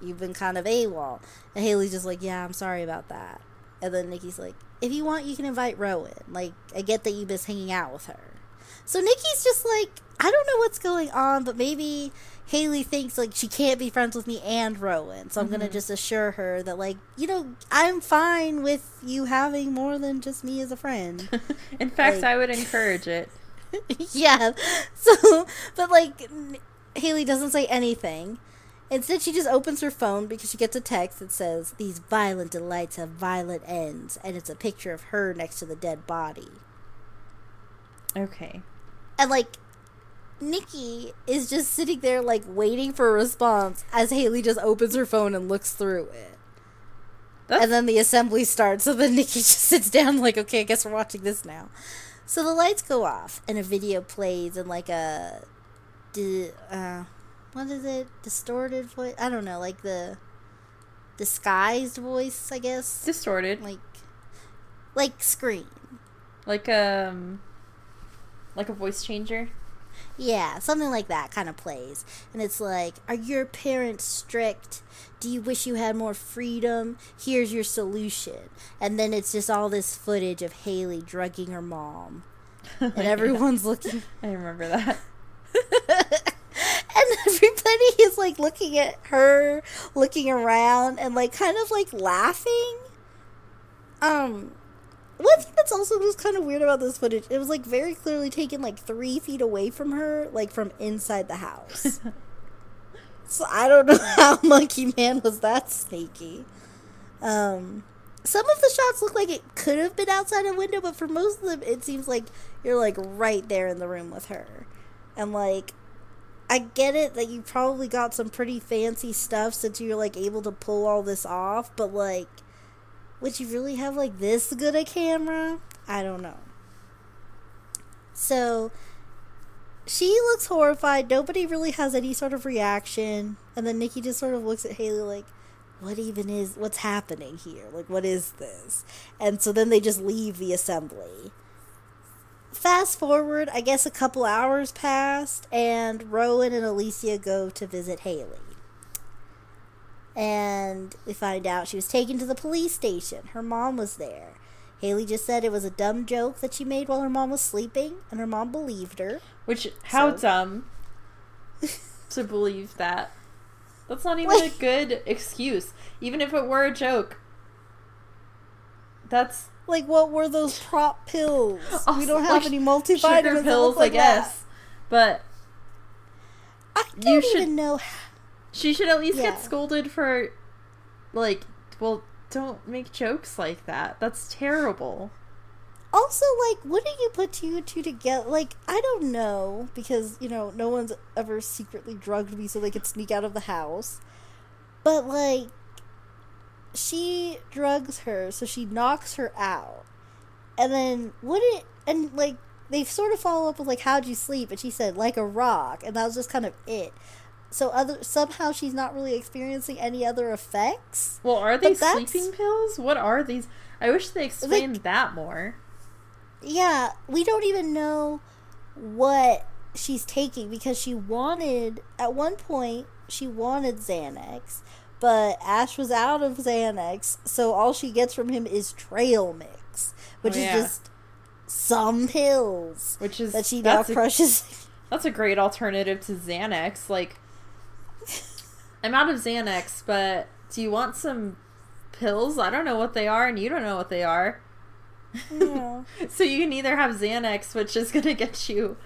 you've been kind of AWOL. And Haley's just like, yeah, I'm sorry about that. And then Nikki's like, if you want, you can invite Rowan. Like, I get that you miss hanging out with her. So Nikki's just like, I don't know what's going on, but maybe Haley thinks like she can't be friends with me and Rowan. So I'm mm-hmm. gonna just assure her that like, you know, I'm fine with you having more than just me as a friend. In fact, like, I would encourage it. yeah. So, but like, Haley doesn't say anything. Instead, she just opens her phone because she gets a text that says, These violent delights have violent ends, and it's a picture of her next to the dead body. Okay. And, like, Nikki is just sitting there, like, waiting for a response as Haley just opens her phone and looks through it. That's... And then the assembly starts, so then Nikki just sits down, like, okay, I guess we're watching this now. So the lights go off, and a video plays, and, like, a. Uh, what is it? Distorted voice? I don't know, like the disguised voice, I guess. Distorted. Like like scream. Like um like a voice changer? Yeah, something like that kind of plays. And it's like, are your parents strict? Do you wish you had more freedom? Here's your solution. And then it's just all this footage of Haley drugging her mom. And everyone's looking. I remember that. and everybody is like looking at her, looking around, and like kind of like laughing. Um, one thing that's also just kind of weird about this footage, it was like very clearly taken like three feet away from her, like from inside the house. so I don't know how Monkey Man was that sneaky. Um, some of the shots look like it could have been outside a window, but for most of them, it seems like you're like right there in the room with her. And like, I get it that you probably got some pretty fancy stuff since you're like able to pull all this off, but like, would you really have like this good a camera? I don't know. So, she looks horrified. Nobody really has any sort of reaction. And then Nikki just sort of looks at Haley like, what even is, what's happening here? Like, what is this? And so then they just leave the assembly. Fast forward, I guess a couple hours passed, and Rowan and Alicia go to visit Haley. And we find out she was taken to the police station. Her mom was there. Haley just said it was a dumb joke that she made while her mom was sleeping, and her mom believed her. Which, how So- dumb to believe that. That's not even a good excuse. Even if it were a joke. That's Like, what were those prop pills? we don't have like, any multivitamins. sugar pills, like I guess. that. But I You don't should- even know. She should at least Yeah. get scolded for, like, well, don't make jokes like that. That's terrible. Also, like, wouldn't you put two and two together? Like, I don't know because you know no one's ever secretly drugged me so they could sneak out of the house. But like, she drugs her, so she knocks her out, and then wouldn't and like they sort of follow up with like, "How'd you sleep?" And she said, "Like a rock," and that was just kind of it. So other somehow she's not really experiencing any other effects. Well, are these sleeping pills? What are these? I wish they explained that more. yeah, we don't even know what she's taking because she wanted at one point she wanted Xanax, but Ash was out of Xanax, so all she gets from him is trail mix, which Oh, is just some pills Which is that she now a, crushes. that's a great alternative to Xanax. Like, I'm out of Xanax, but do you want some pills? I don't know what they are, and you don't know what they are. Yeah. So you can either have Xanax, which is going to get you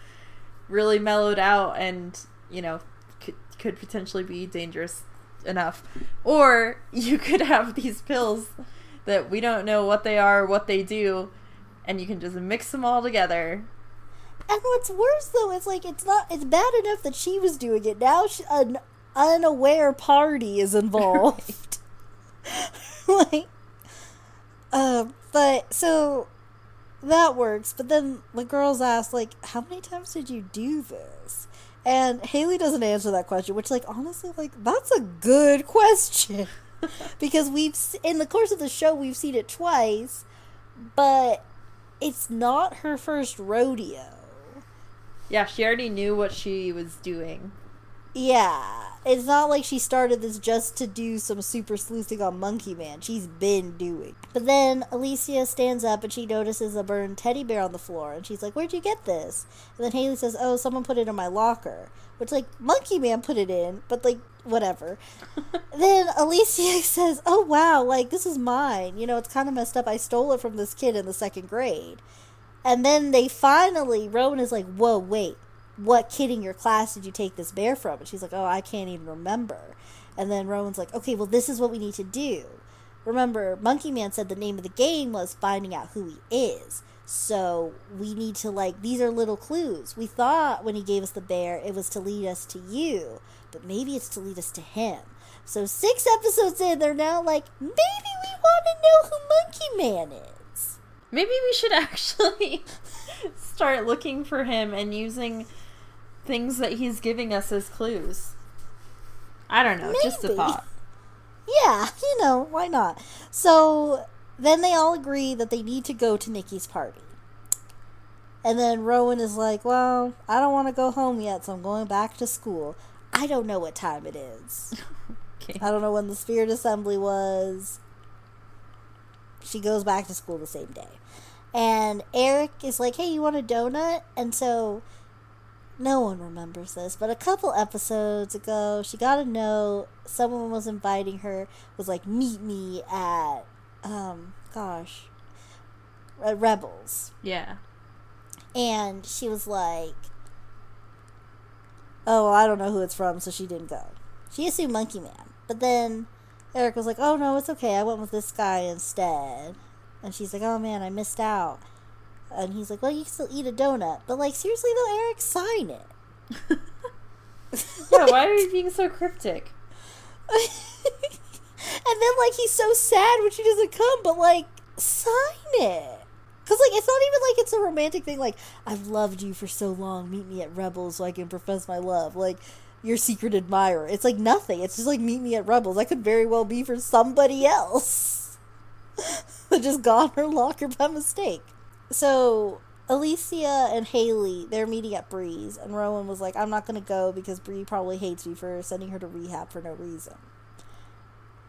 really mellowed out and, you know, could, could potentially be dangerous enough, or you could have these pills that we don't know what they are, what they do, and you can just mix them all together. And what's worse though is like it's not it's bad enough that she was doing it. Now she, an unaware party is involved. like, uh, but so that works. But then the girls ask like, "How many times did you do this?" And Haley doesn't answer that question, which like honestly like that's a good question because we've in the course of the show we've seen it twice, but it's not her first rodeo. Yeah, she already knew what she was doing. Yeah, it's not like she started this just to do some super sleuthing on Monkey Man. She's been doing. But then Alicia stands up and she notices a burned teddy bear on the floor, and she's like, "Where'd you get this?" And then Haley says, "Oh, someone put it in my locker." Which like Monkey Man put it in, but like whatever. then Alicia says, "Oh wow, like this is mine. You know, it's kind of messed up. I stole it from this kid in the second grade." And then they finally, Rowan is like, "Whoa, wait." What kid in your class did you take this bear from? And she's like, oh, I can't even remember. And then Rowan's like, okay, well, this is what we need to do. Remember, Monkey Man said the name of the game was finding out who he is. So we need to, like, these are little clues. We thought when he gave us the bear, it was to lead us to you, but maybe it's to lead us to him. So six episodes in, they're now like, maybe we want to know who Monkey Man is. Maybe we should actually start looking for him and using things that he's giving us as clues. I don't know, just a thought. Yeah, you know, why not? So then they all agree that they need to go to Nikki's party. And then Rowan is like, Well, I don't want to go home yet, so I'm going back to school. I don't know what time it is. Okay. I don't know when the spirit assembly was. She goes back to school the same day. And Eric is like, Hey, you want a donut? And so no one remembers this, but a couple episodes ago, she got a note. Someone was inviting her, was like, meet me at, um, gosh, at Rebels. Yeah. And she was like, oh, well, I don't know who it's from, so she didn't go. She assumed Monkey Man. But then Eric was like, oh, no, it's okay. I went with this guy instead. And she's like, oh, man, I missed out. And he's like, well, you can still eat a donut. But, like, seriously, though, Eric, sign it. yeah, why are you being so cryptic? and then, like, he's so sad when she doesn't come, but, like, sign it. Because, like, it's not even like it's a romantic thing. Like, I've loved you for so long. Meet me at Rebels so I can profess my love. Like, your secret admirer. It's like nothing. It's just like, meet me at Rebels. I could very well be for somebody else. that just got her locker by mistake. So, Alicia and Haley, they're meeting at Bree's. And Rowan was like, I'm not to go because Bree probably hates me for sending her to rehab for no reason.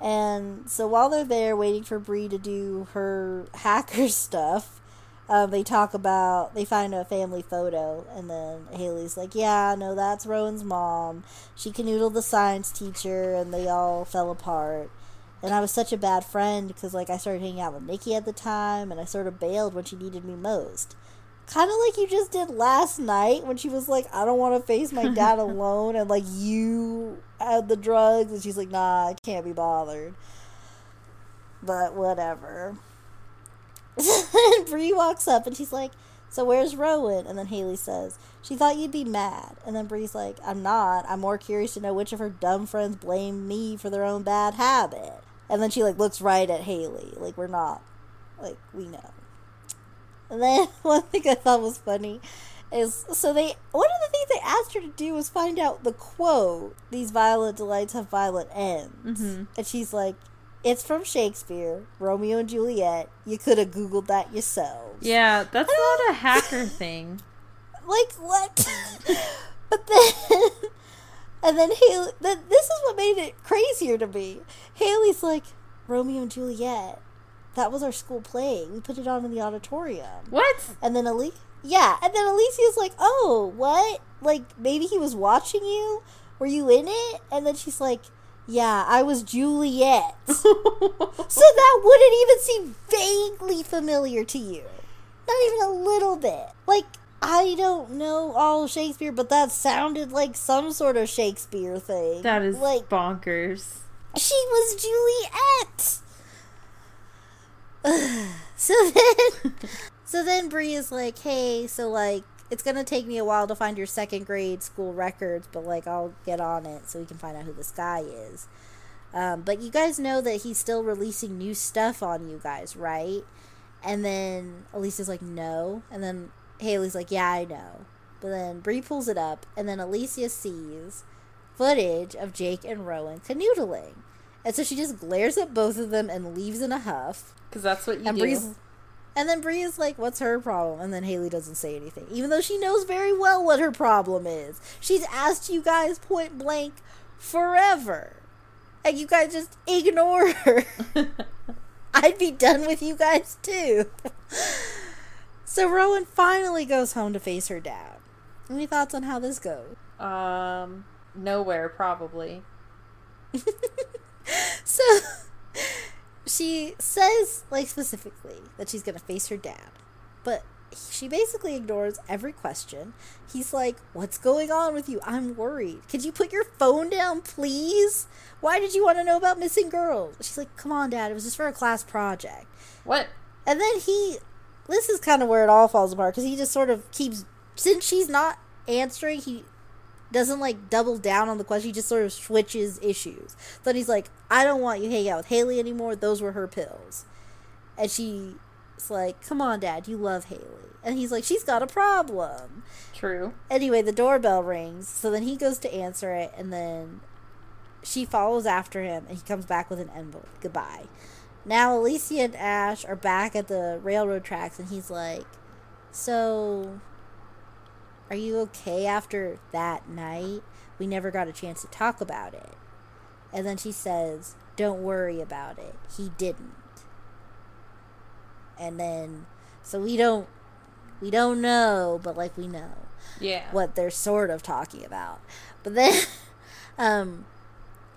And so while they're there waiting for Bree to do her hacker stuff, um, they talk about they find a family photo, and then Haley's like, "Yeah, no, that's Rowan's mom. She canoodled the science teacher, and they all fell apart." And I was such a bad friend because like I started hanging out with Nikki at the time, and I sort of bailed when she needed me most. Kind of like you just did last night when she was like, "I don't want to face my dad alone," and like you had the drugs, and she's like, "Nah, I can't be bothered." But whatever. and Bree walks up and she's like, So where's Rowan? And then Haley says, She thought you'd be mad. And then Bree's like, I'm not. I'm more curious to know which of her dumb friends blame me for their own bad habit. And then she like looks right at Haley. Like we're not like we know. And then one thing I thought was funny is so they one of the things they asked her to do was find out the quote, These violent delights have violent ends. Mm-hmm. And she's like, it's from Shakespeare, Romeo and Juliet. You could have Googled that yourselves. Yeah, that's not a hacker thing. Like, what? but then. And then Haley. Then this is what made it crazier to me. Haley's like, Romeo and Juliet. That was our school play. We put it on in the auditorium. What? And then Ali. Yeah, and then Alicia's like, oh, what? Like, maybe he was watching you? Were you in it? And then she's like, yeah, I was Juliet. so that wouldn't even seem vaguely familiar to you. Not even a little bit. Like, I don't know all Shakespeare, but that sounded like some sort of Shakespeare thing. That is like bonkers. She was Juliet. so then, so then Bree is like, "Hey, so like, it's gonna take me a while to find your second grade school records, but like I'll get on it so we can find out who this guy is. Um, but you guys know that he's still releasing new stuff on you guys, right? And then Alicia's like, no. And then Haley's like, yeah, I know. But then Bree pulls it up, and then Alicia sees footage of Jake and Rowan canoodling. And so she just glares at both of them and leaves in a huff. Because that's what you and do. Bree's, and then Bree is like, "What's her problem?" And then Haley doesn't say anything, even though she knows very well what her problem is. She's asked you guys point blank forever, and you guys just ignore her. I'd be done with you guys too. So Rowan finally goes home to face her dad. Any thoughts on how this goes? um, nowhere probably. so she says like specifically that she's gonna face her dad but she basically ignores every question he's like what's going on with you i'm worried could you put your phone down please why did you want to know about missing girls she's like come on dad it was just for a class project What? and then he this is kind of where it all falls apart because he just sort of keeps since she's not answering he doesn't like double down on the question. He just sort of switches issues. Then he's like, I don't want you hanging out with Haley anymore. Those were her pills. And she's like, Come on, Dad, you love Haley. And he's like, She's got a problem. True. Anyway, the doorbell rings. So then he goes to answer it, and then she follows after him, and he comes back with an envelope. Goodbye. Now Alicia and Ash are back at the railroad tracks, and he's like, So are you okay after that night? We never got a chance to talk about it. And then she says, Don't worry about it. He didn't. And then so we don't we don't know, but like we know. Yeah. what they're sort of talking about. But then um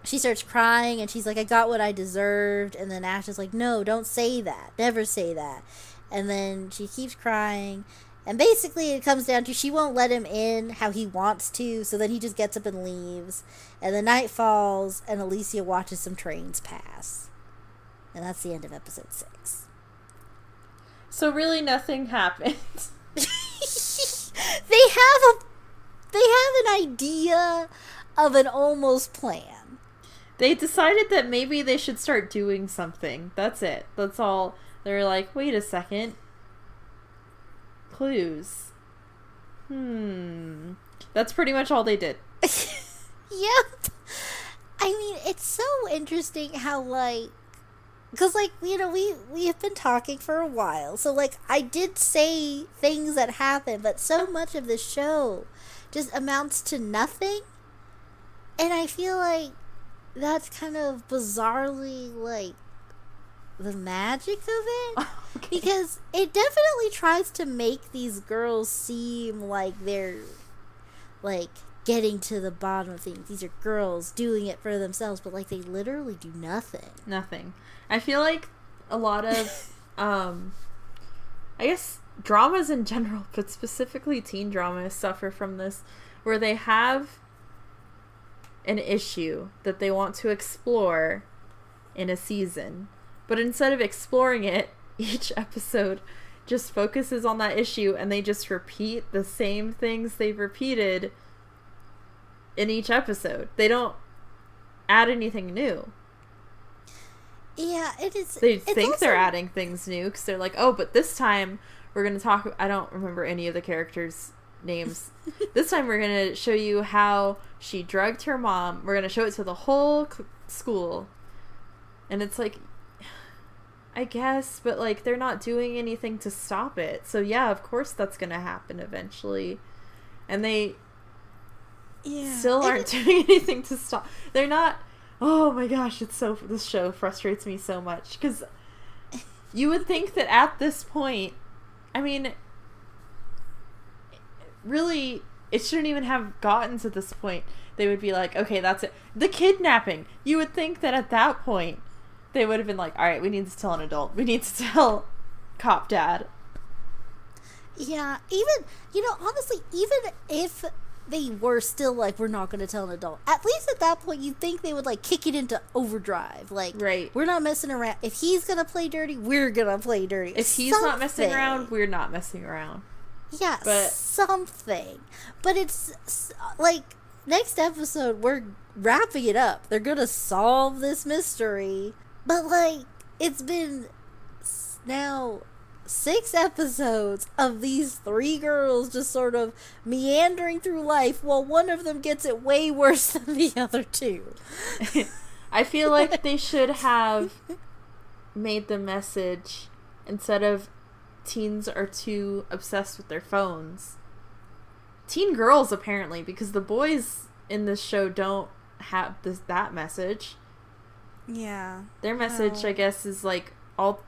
she starts crying and she's like, I got what I deserved and then Ash is like, No, don't say that. Never say that. And then she keeps crying and basically it comes down to she won't let him in how he wants to, so then he just gets up and leaves. And the night falls and Alicia watches some trains pass. And that's the end of episode six. So really nothing happened. they have a they have an idea of an almost plan. They decided that maybe they should start doing something. That's it. That's all. They're like, wait a second. Clues. Hmm. That's pretty much all they did. yep. I mean, it's so interesting how like because like you know we we have been talking for a while so like i did say things that happened but so much of the show just amounts to nothing and i feel like that's kind of bizarrely like the magic of it Okay. because it definitely tries to make these girls seem like they're like getting to the bottom of things these are girls doing it for themselves but like they literally do nothing Nothing. I feel like a lot of, um, I guess dramas in general, but specifically teen dramas, suffer from this, where they have an issue that they want to explore in a season, but instead of exploring it, each episode just focuses on that issue and they just repeat the same things they've repeated in each episode. They don't add anything new. Yeah, it is. They think they're adding things new because they're like, oh, but this time we're going to talk. I don't remember any of the characters' names. this time we're going to show you how she drugged her mom. We're going to show it to the whole c- school. And it's like, I guess, but like they're not doing anything to stop it. So yeah, of course that's going to happen eventually. And they Yeah, still aren't doing anything to stop. They're not. Oh my gosh, it's so. This show frustrates me so much because you would think that at this point, I mean, really, it shouldn't even have gotten to this point. They would be like, okay, that's it. The kidnapping. You would think that at that point, they would have been like, all right, we need to tell an adult. We need to tell cop dad. Yeah, even you know, honestly, even if they were still like, we're not going to tell an adult. At least at that point, you think they would like kick it into overdrive. Like, Right. we're not messing around. If he's gonna play dirty, we're gonna play dirty. If he's not messing around, we're not messing around. Yeah, but- something. But it's like next episode, we're wrapping it up. They're gonna solve this mystery, but like it's been now six episodes of these three girls just sort of meandering through life while one of them gets it way worse than the other two. I feel like they should have made the message instead of teens are too obsessed with their phones. Teen girls apparently because the boys in this show don't have this that message. Yeah. Their message. I guess, is like all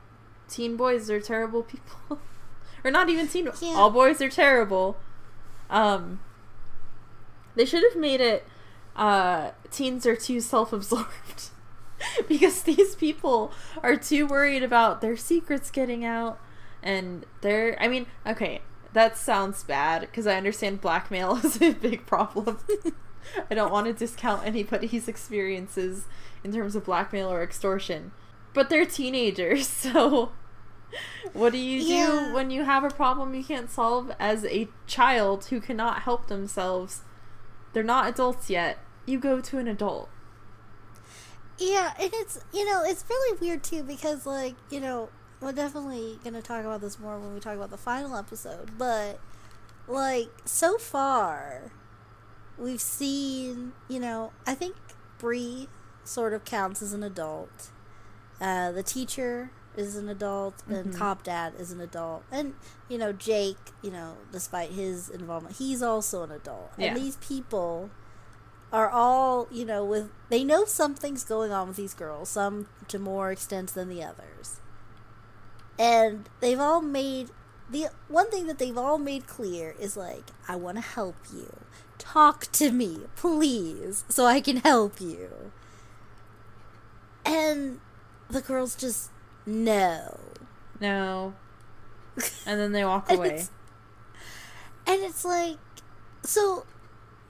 teen boys are terrible people. or not even teen Yeah. all boys are terrible. Um they should have made it uh teens are too self-absorbed. because these people are too worried about their secrets getting out and they're I mean, okay, that sounds bad because I understand blackmail is a big problem. I don't want to discount anybody's experiences in terms of blackmail or extortion. But they're teenagers, so what do you Yeah. do when you have a problem you can't solve as a child who cannot help themselves? They're not adults yet. You go to an adult. Yeah, and it's you know it's really weird too because like you know we're definitely gonna talk about this more when we talk about the final episode, but like so far we've seen you know I think Bree sort of counts as an adult. Uh, the teacher is an adult, and Mhm. Cop Dad is an adult, and you know Jake, you know, despite his involvement, he's also an adult. Yeah. And these people are all you know with they know something's going on with these girls, some to more extent than the others, and they've all made the one thing that they've all made clear is like, I want to help you. Talk to me, please, so I can help you. And the girls just no. No. And then they walk And away. it's- And it's like, so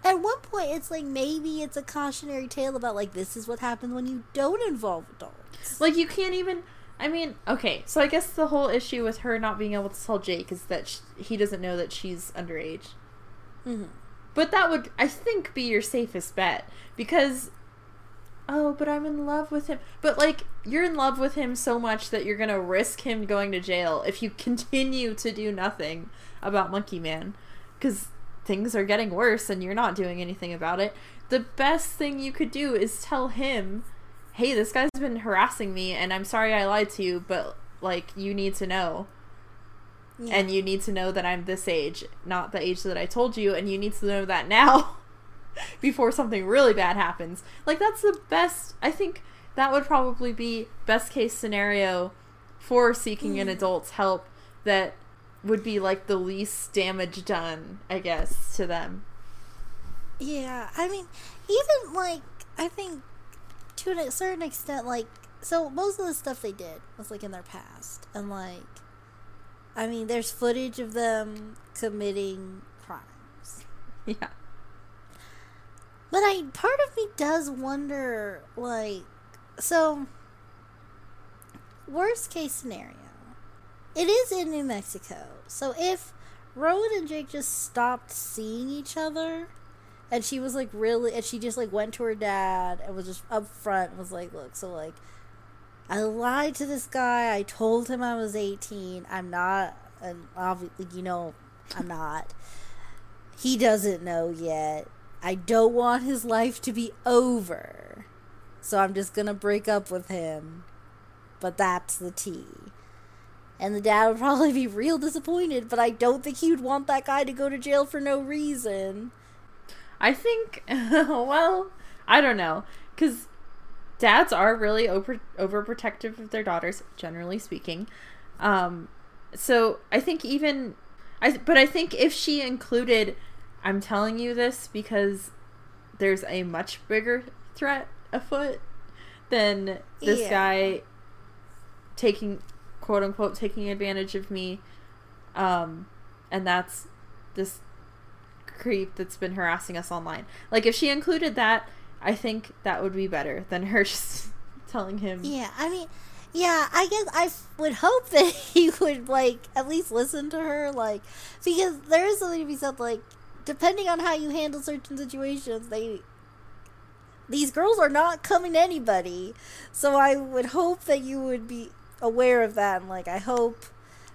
at one point, it's like maybe it's a cautionary tale about like this is what happens when you don't involve adults. Like you can't even. I mean, okay. So I guess the whole issue with her not being able to tell Jake is that sh he doesn't know that she's underage. Mhm. But that would, I think, be your safest bet because. Oh, but I'm in love with him. But like, you're in love with him so much that you're gonna risk him going to jail if you continue to do nothing about Monkey Man, because things are getting worse and you're not doing anything about it. The best thing you could do is tell him, "Hey, this guy's been harassing me, and I'm sorry I lied to you, but like, you need to know." Yeah. and you need to know that I'm this age, not the age that I told you, and you need to know that now before something really bad happens. Like that's the best. I think that would probably be best case scenario for seeking an mm. adult's help that would be like the least damage done, I guess, to them. Yeah, I mean, even like I think to a certain extent, like so most of the stuff they did was like in their past, and like I mean, there's footage of them committing crimes, Yeah. but I part of me does wonder, like, so worst case scenario, it is in New Mexico, so if Rowan and Jake just stopped seeing each other and she was like really and she just like went to her dad and was just upfront and was like look so like i lied to this guy. I told him i was 18 i'm not and obviously you know i'm not. He doesn't know yet. I don't want his life to be over. So i'm just gonna break up with him. But that's the tea. And the dad would probably be real disappointed but i don't think he would want that guy to go to jail for no reason I think, well, I don't know, because dads are really over overprotective of their daughters, generally speaking. Um, so I think even, I but I think if she included, I'm telling you this because there's a much bigger threat afoot than this Yeah. guy taking quote unquote taking advantage of me, um, and that's this creep that's been harassing us online. Like if she included that, I think that would be better than her just telling him. Yeah, I mean, yeah, I guess I would hope that he would like at least listen to her, like because there is something to be said, like depending on how you handle certain situations, they these girls are not coming to anybody. So I would hope that you would be aware of that, and like I hope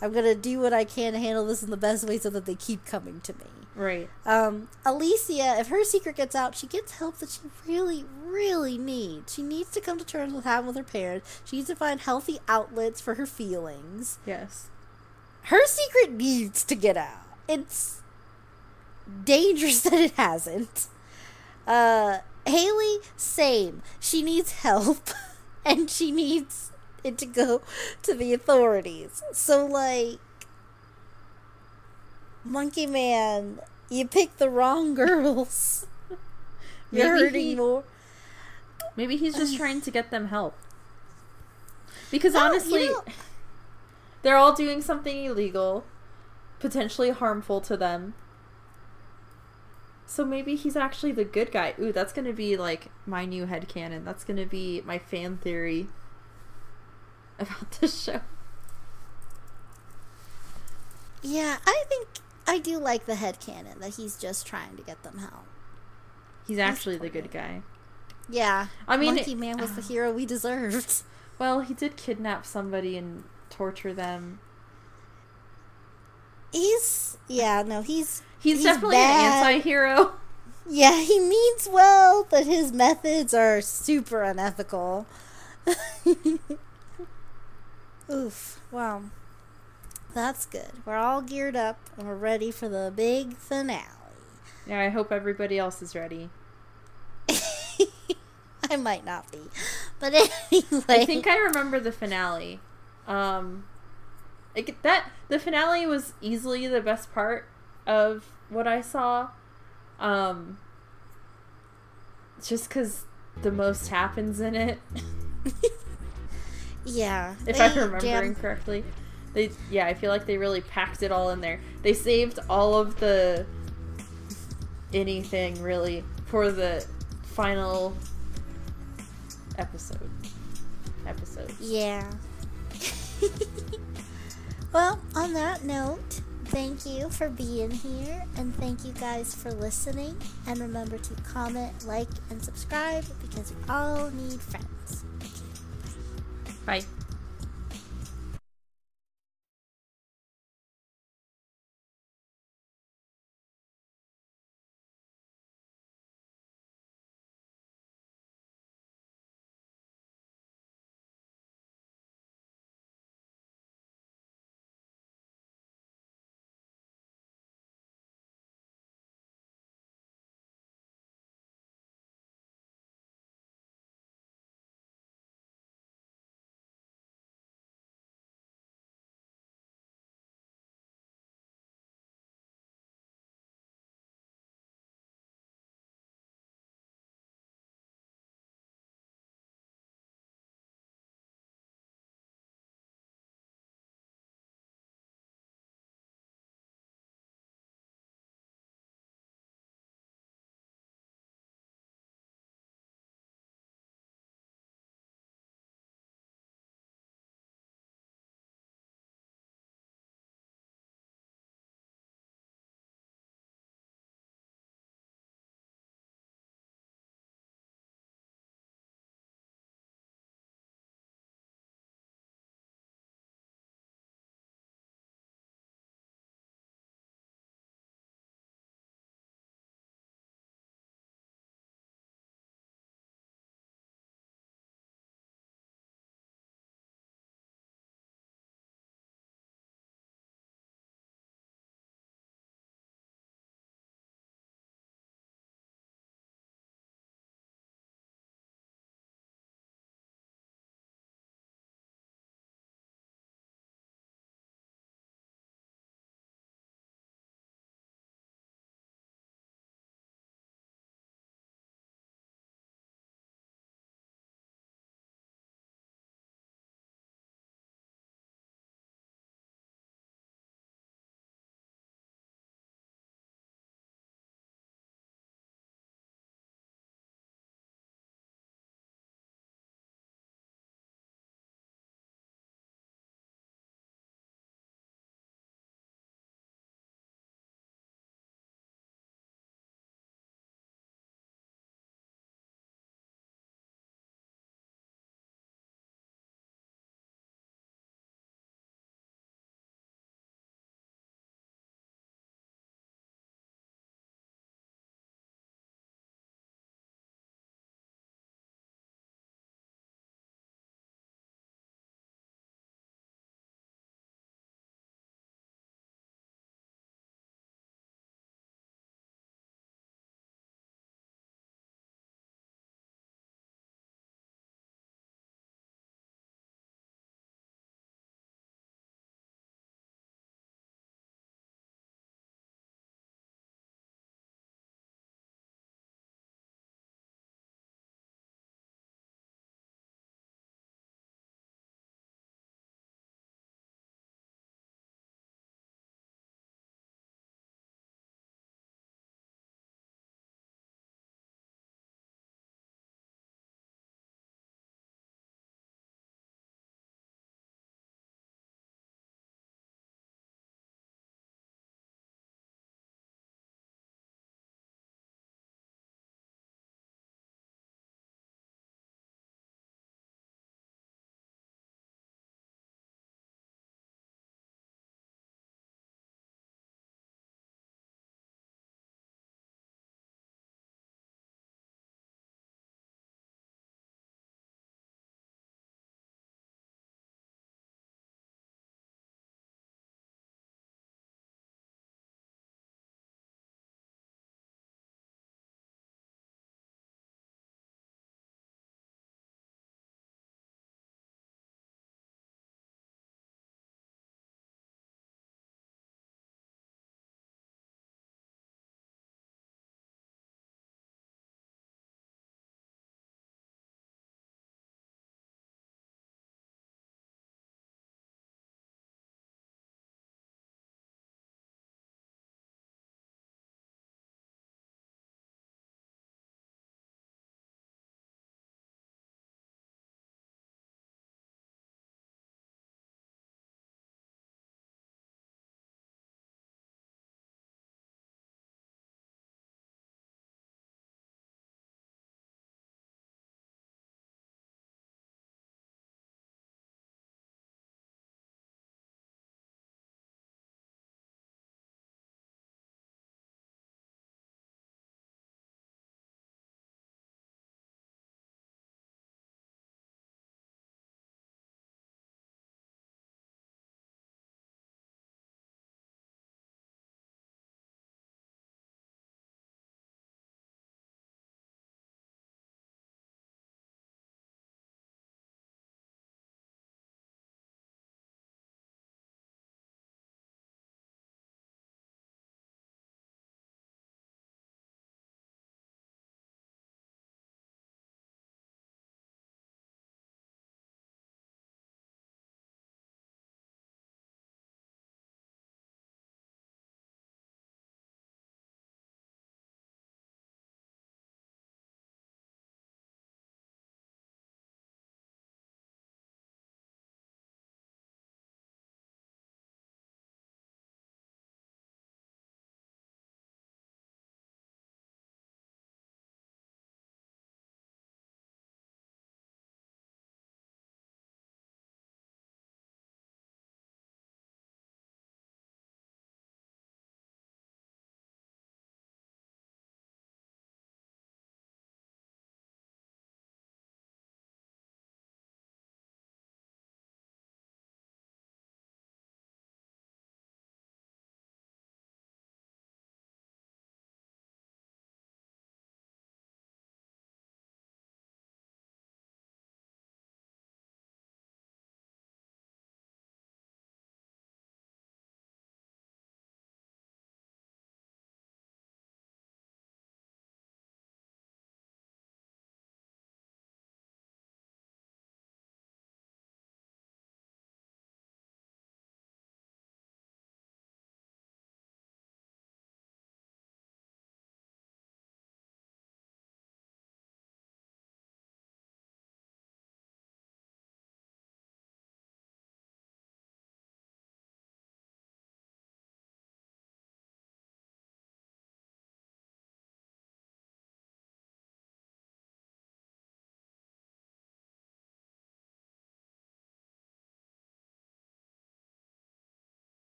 I'm gonna do what I can to handle this in the best way so that they keep coming to me. Right. Um, Alicia, if her secret gets out, she gets help that she really, really needs. She needs to come to terms with having with her parents. She needs to find healthy outlets for her feelings. Yes. Her secret needs to get out. It's dangerous that it hasn't. Uh, Haley, same. She needs help, and she needs to go to the authorities. So, like, Monkey Man, you picked the wrong girls. You're Maybe hurting he- more. Maybe he's just trying to get them help. Because Oh, you honestly, know- they're all doing something illegal, potentially harmful to them. So maybe he's actually the good guy. Ooh, that's gonna be like my new head headcanon. That's gonna be my fan theory about this show. Yeah, I think I do like the headcanon that he's just trying to get them help. He's actually the good guy. Yeah. I mean, Monkey Man was the hero we deserved. Well, he did kidnap somebody and torture them. He's yeah, no, he's He's, He's definitely bad. an anti-hero. yeah, he means well, but his methods are super unethical. Oof. Wow. That's good. We're all geared up and we're ready for the big finale. Yeah, I hope everybody else is ready. I might not be. But anyway. I think I remember the finale. Um, Like that the finale was easily the best part of what I saw. Um just cuz the most happens in it. yeah. if I'm remembering correctly. They yeah, I feel like they really packed it all in there. They saved all of the anything really for the final episode. Episode. Yeah. well, on that note, thank you for being here and thank you guys for listening. And remember to comment, like, and subscribe because we all need friends. Bye.